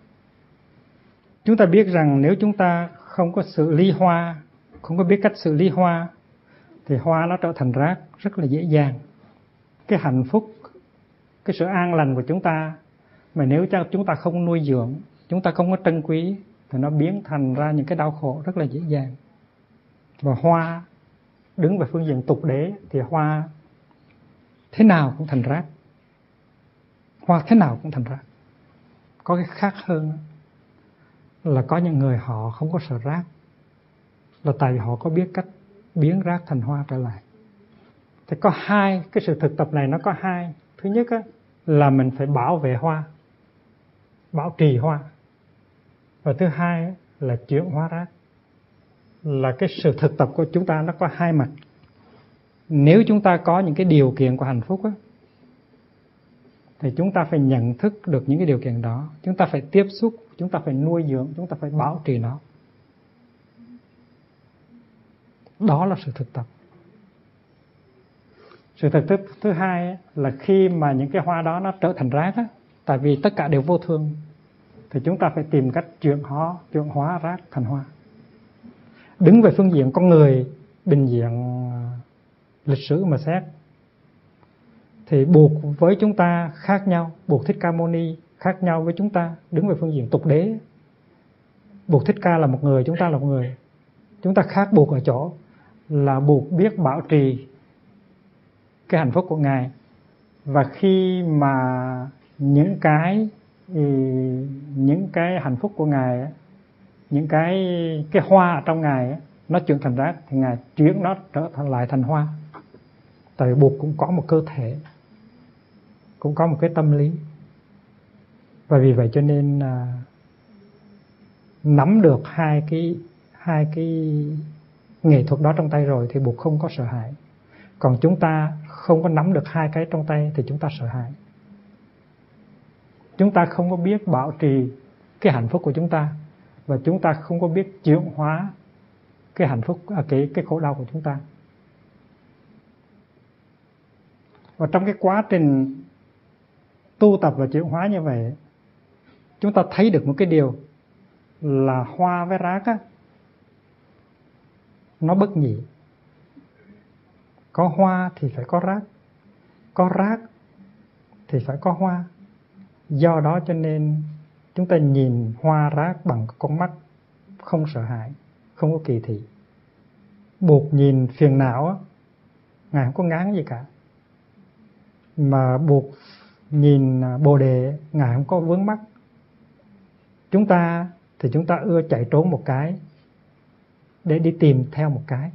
Chúng ta biết rằng nếu chúng ta không có xử lý hoa không có biết cách xử lý hoa, thì hoa nó trở thành rác rất là dễ dàng. Cái hạnh phúc, cái sự an lành của chúng ta, mà nếu cho chúng ta không nuôi dưỡng, chúng ta không có trân quý, thì nó biến thành ra những cái đau khổ rất là dễ dàng. Và hoa đứng về phương diện tục đế, thì hoa thế nào cũng thành rác. Hoa thế nào cũng thành rác. Có cái khác hơn là có những người họ không có sợ rác là tại vì họ có biết cách biến rác thành hoa trở lại. Thì có hai cái sự thực tập này nó có hai. Thứ nhất á, là mình phải bảo vệ hoa bảo trì hoa. Và thứ hai là chuyển hóa rác. Là cái sự thực tập của chúng ta nó có hai mặt. Nếu chúng ta có những cái điều kiện của hạnh phúc á, thì chúng ta phải nhận thức được những cái điều kiện đó. Chúng ta phải tiếp xúc chúng ta phải nuôi dưỡng chúng ta phải bảo trì nó. Đó là sự thực tập. Sự thực tập thứ hai là khi mà những cái hoa đó nó trở thành rác á, tại vì tất cả đều vô thương thì chúng ta phải tìm cách chuyển hóa chuyển hóa rác thành hoa. Đứng về phương diện con người bình diện à, lịch sử mà xét thì buộc với chúng ta khác nhau buộc thích ca mâu ni khác nhau với chúng ta đứng về phương diện tục đế. Buộc thích ca là một người chúng ta là một người chúng ta khác buộc ở chỗ là buộc biết bảo trì cái hạnh phúc của ngài. Và khi mà những cái ừ, những cái hạnh phúc của ngài những cái cái hoa ở trong ngài nó chuyển thành rác thì ngài chuyển nó trở thành lại thành hoa. Tại buộc cũng có một cơ thể cũng có một cái tâm lý. Và vì vậy cho nên à, nắm được hai cái hai cái nghệ thuật đó trong tay rồi thì buộc không có sợ hãi. Còn chúng ta không có nắm được hai cái trong tay thì chúng ta sợ hãi. Chúng ta không có biết bảo trì cái hạnh phúc của chúng ta và chúng ta không có biết chuyển hóa cái hạnh phúc à, cái cái khổ đau của chúng ta. Và trong cái quá trình tu tập và chuyển hóa như vậy chúng ta thấy được một cái điều là hoa với rác á nó bất nhị. Có hoa thì phải có rác. Có rác thì phải có hoa. Do đó cho nên chúng ta nhìn hoa rác bằng con mắt không sợ hãi, không có kỳ thị. Buộc nhìn phiền não á, ngài không có ngán gì cả. Mà buộc nhìn à, bồ đề, ngài không có vướng mắt chúng ta thì chúng ta ưa chạy trốn một cái để đi tìm theo một cái.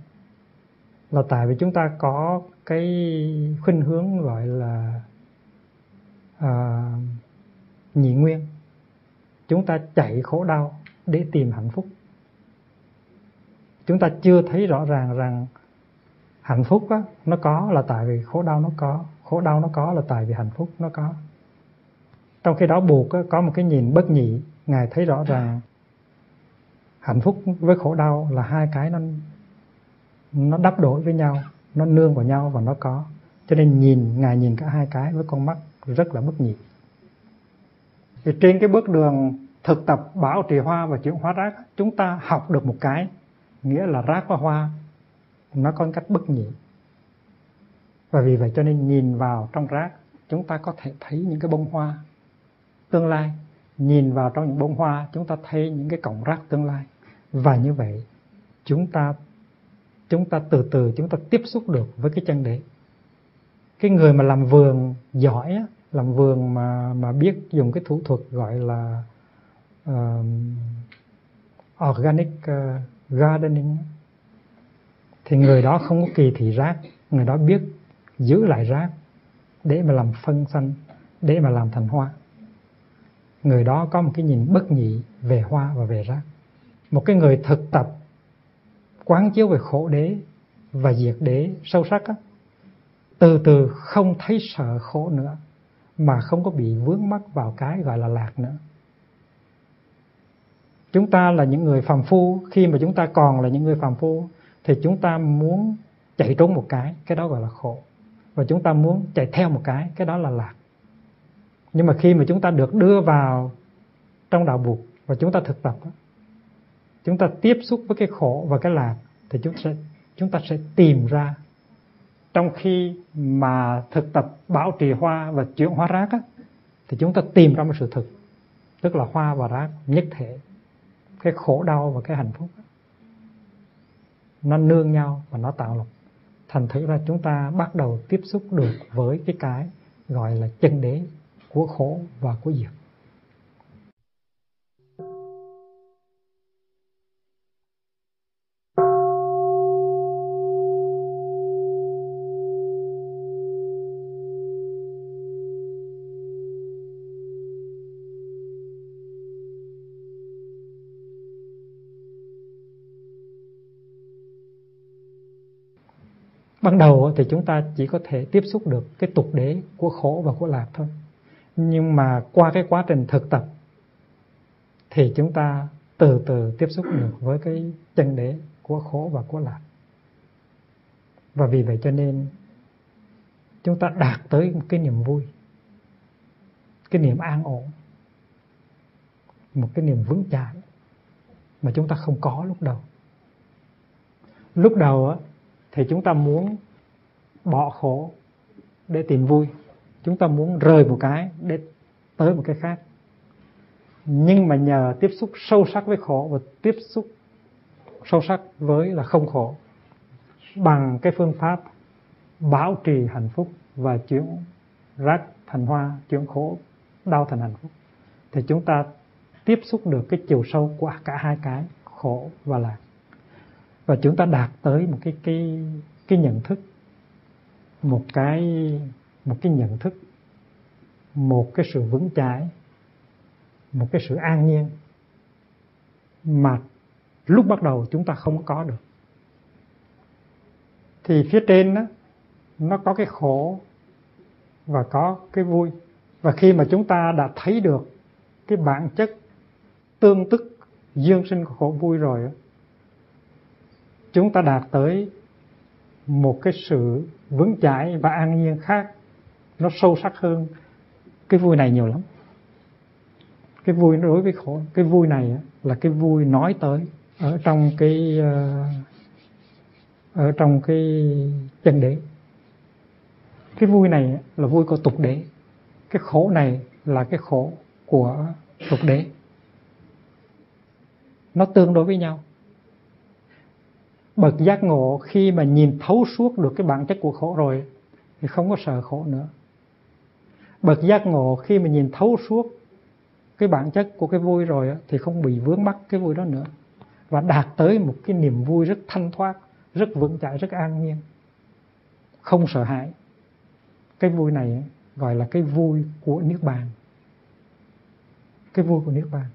Là tại vì chúng ta có cái khuynh hướng gọi là à, nhị nguyên. Chúng ta chạy khổ đau để tìm hạnh phúc. Chúng ta chưa thấy rõ ràng rằng hạnh phúc á, nó có là tại vì khổ đau nó có. Khổ đau nó có là tại vì hạnh phúc nó có. Trong khi đó buộc có một cái nhìn bất nhị ngài thấy rõ ràng hạnh phúc với khổ đau là hai cái nó nó đắp đổi với nhau, nó nương vào nhau và nó có. Cho nên nhìn, ngài nhìn cả hai cái với con mắt rất là bất nhị. Thì trên cái bước đường thực tập bảo trì hoa và chuyển hóa rác, chúng ta học được một cái, nghĩa là rác và hoa, nó có cách bất nhị. Và vì vậy cho nên nhìn vào trong rác, chúng ta có thể thấy những cái bông hoa tương lai nhìn vào trong những bông hoa chúng ta thấy những cái cọng rác tương lai. Và như vậy chúng ta chúng ta từ từ chúng ta tiếp xúc được với cái chân đế. Cái người mà làm vườn giỏi làm vườn mà mà biết dùng cái thủ thuật gọi là uh, organic uh, gardening thì người đó không có kỳ thị rác. Người đó biết giữ lại rác để mà làm phân xanh để mà làm thành hoa người đó có một cái nhìn bất nhị về hoa và về rác. Một cái người thực tập quán chiếu về khổ đế và diệt đế sâu sắc á, từ từ không thấy sợ khổ nữa mà không có bị vướng mắc vào cái gọi là lạc nữa. Chúng ta là những người phàm phu khi mà chúng ta còn là những người phàm phu thì chúng ta muốn chạy trốn một cái cái đó gọi là khổ. Và chúng ta muốn chạy theo một cái cái đó là lạc nhưng mà khi mà chúng ta được đưa vào trong đạo buộc và chúng ta thực tập chúng ta tiếp xúc với cái khổ và cái lạc thì chúng sẽ chúng ta sẽ tìm ra. Trong khi mà thực tập bảo trì hoa và chuyển hóa rác á, thì chúng ta tìm ra một sự thực tức là hoa và rác nhất thể cái khổ đau và cái hạnh phúc nó nương nhau và nó tạo lập. Thành thử ra chúng ta bắt đầu tiếp xúc được với cái cái gọi là chân đế của khổ và của diệt ban đầu thì chúng ta chỉ có thể tiếp xúc được cái tục đế của khổ và của lạc thôi nhưng mà qua cái quá trình thực tập, thì chúng ta từ từ tiếp xúc được với cái chân đế của khổ và của lạc. Và vì vậy cho nên, chúng ta đạt tới một cái niềm vui, cái niềm an ổn, một cái niềm vững chãi mà chúng ta không có lúc đầu. Lúc đầu á, thì chúng ta muốn bỏ khổ để tìm vui chúng ta muốn rời một cái để tới một cái khác. Nhưng mà nhờ tiếp xúc sâu sắc với khổ và tiếp xúc sâu sắc với là không khổ bằng cái phương pháp bảo trì hạnh phúc và chuyển rác thành hoa, chuyển khổ, đau thành hạnh phúc, thì chúng ta tiếp xúc được cái chiều sâu của cả hai cái, khổ và lạc. Và chúng ta đạt tới một cái cái cái nhận thức, một cái một cái nhận thức, một cái sự vững chãi, một cái sự an nhiên mà lúc bắt đầu chúng ta không có được. Thì phía trên đó, nó có cái khổ và có cái vui. Và khi mà chúng ta đã thấy được cái bản chất tương tức dương sinh của khổ vui rồi chúng ta đạt tới một cái sự vững chãi và an nhiên khác nó sâu sắc hơn. Cái vui này nhiều lắm. Cái vui nó đối với khổ. Cái vui này là cái vui nói tới ở trong cái ờ, ở trong cái chân đế. Cái vui này là vui của tục đế. Cái khổ này là cái khổ của tục đế. Nó tương đối với nhau. Bậc giác ngộ khi mà nhìn thấu suốt được cái bản chất của khổ rồi, thì không có sợ khổ nữa bậc giác ngộ khi mà nhìn thấu suốt cái bản chất của cái vui rồi thì không bị vướng mắc cái vui đó nữa. Và đạt tới một cái niềm vui rất thanh thoát, rất vững chãi, rất an nhiên. Không sợ hãi. Cái vui này gọi là cái vui của niết bàn. Cái vui của niết bàn.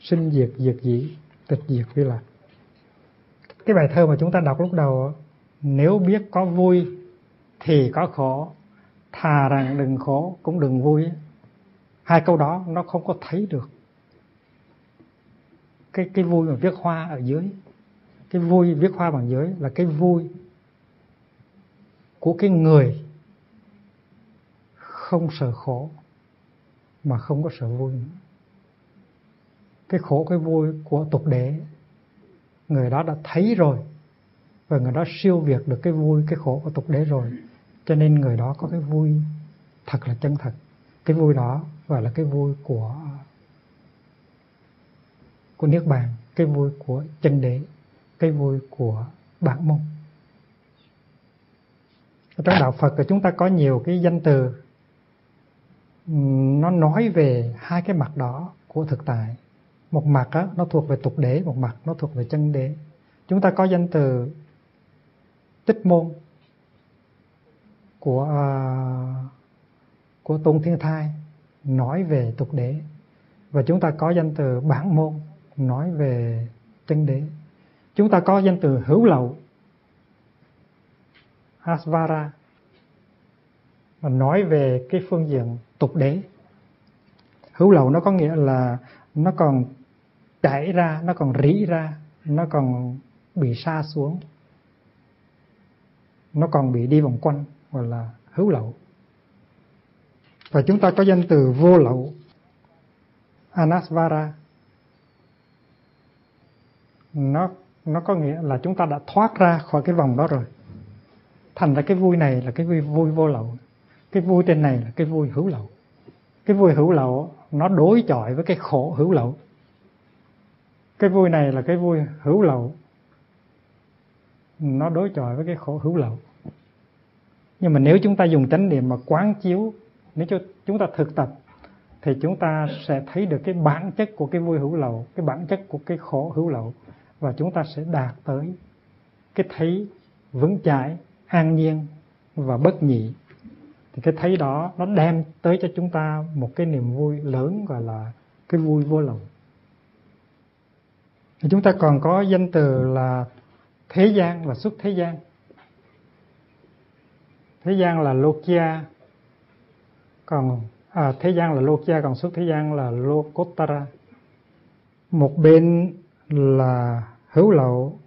Sinh diệt diệt dĩ, tịch diệt vi lạc cái bài thơ mà chúng ta đọc lúc đầu nếu biết có vui thì có khổ, thà rằng đừng khổ cũng đừng vui. Hai câu đó nó không có thấy được. Cái cái vui mà viết hoa ở dưới, cái vui viết hoa bằng dưới là cái vui của cái người không sợ khổ mà không có sợ vui nữa. Cái khổ, cái vui của tục đế, người đó đã thấy rồi và người đó siêu việt được cái vui, cái khổ của tục đế rồi cho nên người đó có cái vui thật là chân thật. Cái vui đó gọi là cái vui của của niết bàn cái vui của chân đế cái vui của bản môn. Trong đạo Phật thì chúng ta có nhiều cái danh từ nó nói về hai cái mặt đó của thực tại. Một mặt á, nó thuộc về tục đế một mặt nó thuộc về chân đế. Chúng ta có danh từ tích môn của uh, của tôn thiên thai nói về tục đế. Và chúng ta có danh từ bản môn nói về chân đế. Chúng ta có danh từ hữu lậu asvara và nói về cái phương diện tục đế. Hữu lậu nó có nghĩa là nó còn chảy ra nó còn rỉ ra nó còn bị xa xuống nó còn bị đi vòng quanh gọi là hữu lậu. Và chúng ta có danh từ vô lậu, anasvara. Nó nó có nghĩa là chúng ta đã thoát ra khỏi cái vòng đó rồi. Thành ra cái vui này là cái vui vui vô lậu. Cái vui trên này là cái vui hữu lậu. Cái vui hữu lậu nó đối chọi với cái khổ hữu lậu. Cái vui này là cái vui hữu lậu. Nó đối chọi với cái khổ hữu lậu nhưng mà nếu chúng ta dùng chánh niệm mà quán chiếu, nếu cho chúng ta thực tập, thì chúng ta sẽ thấy được cái bản chất của cái vui hữu lậu, cái bản chất của cái khổ hữu lậu, và chúng ta sẽ đạt tới cái thấy vững chãi, an nhiên và bất nhị. Thì cái thấy đó, nó đem tới cho chúng ta một cái niềm vui lớn gọi là cái vui vô lậu. Thì chúng ta còn có danh từ là thế gian và xuất thế gian thế gian là lokia còn à, thế gian là lokia còn xuất thế gian là Lokottara một bên là hữu lậu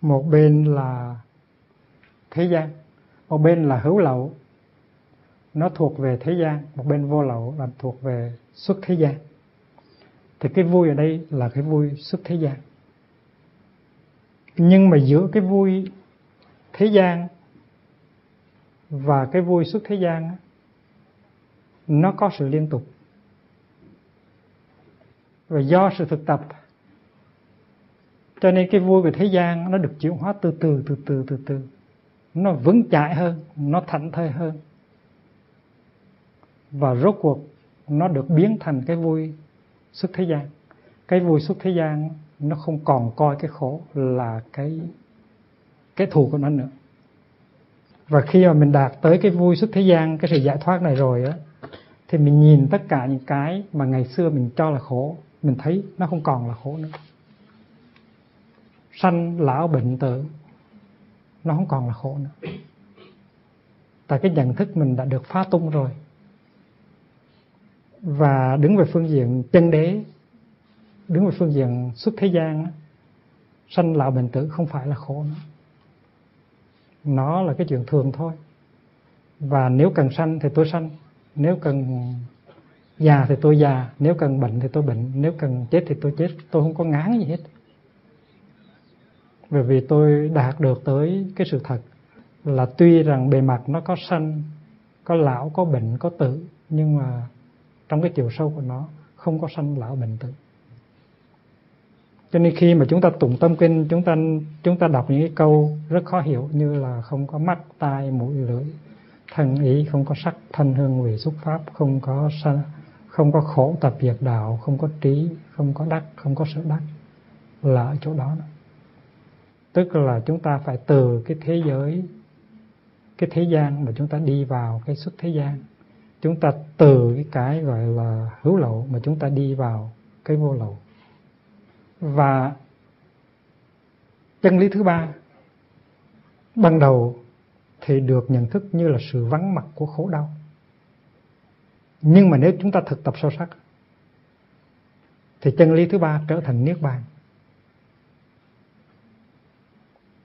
một bên là thế gian một bên là hữu lậu. Nó thuộc về thế gian một bên vô lậu là thuộc về xuất thế gian. Thì cái vui ở đây là cái vui xuất thế gian. Nhưng mà giữa cái vui thế gian và cái vui suốt thế gian nó có sự liên tục. Và do sự thực tập, cho nên cái vui của thế gian nó được chuyển hóa từ từ từ từ từ từ. Nó vững chãi hơn, nó thảnh thơi hơn. Và rốt cuộc, nó được biến thành cái vui xuất thế gian. Cái vui xuất thế gian nó không còn coi cái khổ là cái cái thù của nó nữa và khi mà mình đạt tới cái vui xuất thế gian, cái sự giải thoát này rồi á, thì mình nhìn tất cả những cái mà ngày xưa mình cho là khổ, mình thấy nó không còn là khổ nữa. Sanh lão bệnh tử, nó không còn là khổ nữa. Tại cái nhận thức mình đã được phá tung rồi. Và đứng về phương diện chân đế, đứng về phương diện xuất thế gian sanh lão bệnh tử không phải là khổ nữa nó là cái chuyện thường thôi. Và nếu cần sanh thì tôi sanh, nếu cần già thì tôi già, nếu cần bệnh thì tôi bệnh, nếu cần chết thì tôi chết. Tôi không có ngán gì hết. Bởi vì tôi đạt được tới cái sự thật là tuy rằng bề mặt nó có sanh, có lão, có bệnh, có tử, nhưng mà trong cái chiều sâu của nó không có sanh lão bệnh tử cho nên khi mà chúng ta tụng tâm kinh, chúng ta chúng ta đọc những cái câu rất khó hiểu như là không có mắt, tai, mũi, lưỡi, thân ý, không có sắc, thân hương, vị, xúc pháp, không có không có khổ tập việc đạo, không có trí, không có đắc, không có sự đắc là ở chỗ đó. Tức là chúng ta phải từ cái thế giới, cái thế gian mà chúng ta đi vào cái xuất thế gian. Chúng ta từ cái cái gọi là hữu lậu mà chúng ta đi vào cái vô lậu và chân lý thứ ba ban đầu thì được nhận thức như là sự vắng mặt của khổ đau. Nhưng mà nếu chúng ta thực tập sâu sắc thì chân lý thứ ba trở thành niết bàn.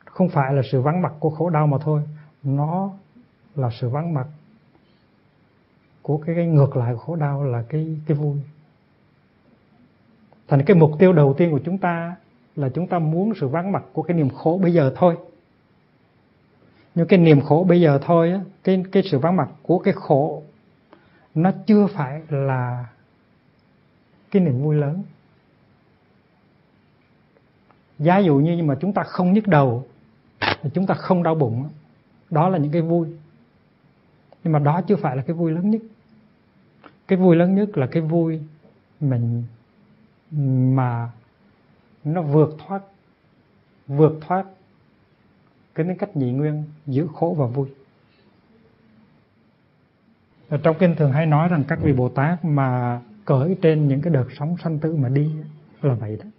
Không phải là sự vắng mặt của khổ đau mà thôi nó là sự vắng mặt của cái, cái ngược lại của khổ đau là cái cái vui thành cái mục tiêu đầu tiên của chúng ta là chúng ta muốn sự vắng mặt của cái niềm khổ bây giờ thôi. Nhưng cái niềm khổ bây giờ thôi á, cái cái sự vắng mặt của cái khổ nó chưa phải là cái niềm vui lớn. Giá dụ như mà chúng ta không nhức đầu chúng ta không đau bụng đó là những cái vui. Nhưng mà đó chưa phải là cái vui lớn nhất. Cái vui lớn nhất là cái vui mình mà nó vượt thoát vượt thoát cái tính cách nhị nguyên giữa khổ và vui. Ở trong kinh thường hay nói rằng các vị bồ tát mà cởi trên những cái đợt sóng sanh tử mà đi là vậy đó.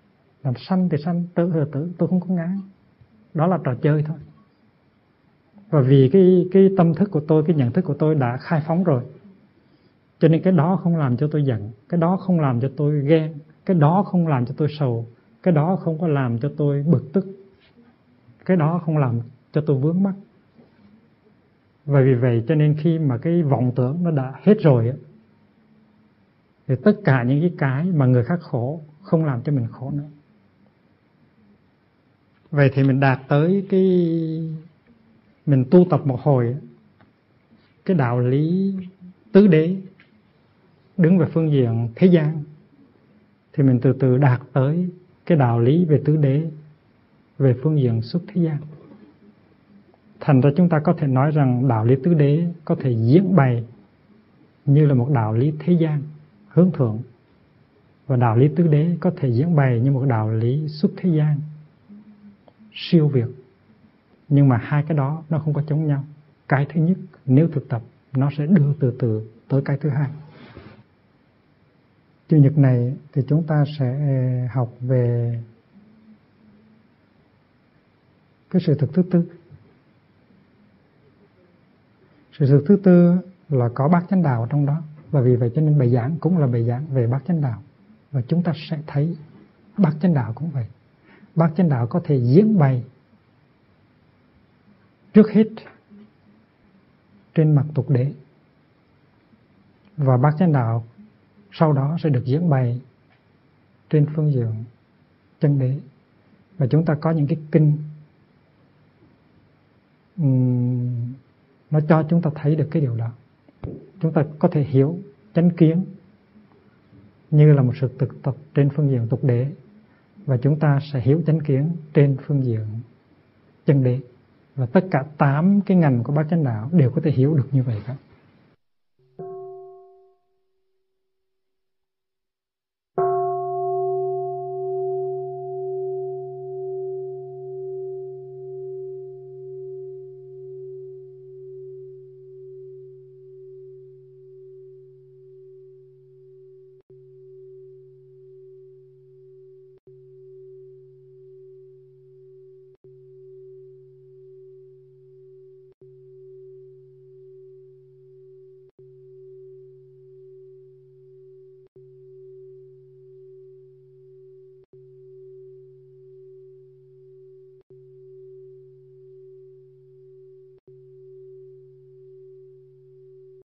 Làm sanh thì sanh, tử thì tử, tôi không có ngán. Đó là trò chơi thôi. Và vì cái cái tâm thức của tôi, cái nhận thức của tôi đã khai phóng rồi, cho nên cái đó không làm cho tôi giận, cái đó không làm cho tôi ghen cái đó không làm cho tôi sầu. Cái đó không có làm cho tôi bực tức. Cái đó không làm cho tôi vướng mắc. Và vì vậy cho nên khi mà cái vọng tưởng nó đã hết rồi thì tất cả những cái cái mà người khác khổ không làm cho mình khổ nữa. Vậy thì mình đạt tới cái, mình tu tập một hồi cái đạo lý tứ đế đứng về phương diện thế gian thì mình từ từ đạt tới cái đạo lý về tứ đế, về phương diện xuất thế gian. Thành ra chúng ta có thể nói rằng đạo lý tứ đế có thể diễn bày như là một đạo lý thế gian, hướng thượng. Và đạo lý tứ đế có thể diễn bày như một đạo lý xuất thế gian, siêu việt. Nhưng mà hai cái đó nó không có chống nhau. Cái thứ nhất, nếu thực tập, nó sẽ đưa từ từ tới cái thứ hai chủ nhật này thì chúng ta sẽ ờ, học về cái sự thực thứ tư. Sự thực thứ tư là có bát chánh đạo trong đó. Và vì vậy cho nên bài giảng cũng là bài giảng về bát chánh đạo. Và chúng ta sẽ thấy bát chánh đạo cũng vậy. Bát chánh đạo có thể diễn bày trước hết trên mặt tục đế. Và bát chánh đạo sau đó sẽ được diễn bày trên phương diện chân đế. Và chúng ta có những cái kinh um, nó cho chúng ta thấy được cái điều đó. Chúng ta có thể hiểu chánh kiến như là một sự thực tập trên phương diện tục đế. Và chúng ta sẽ hiểu chánh kiến trên phương diện chân đế. Và tất cả tám cái ngành của bát chánh đạo đều có thể hiểu được như vậy cả.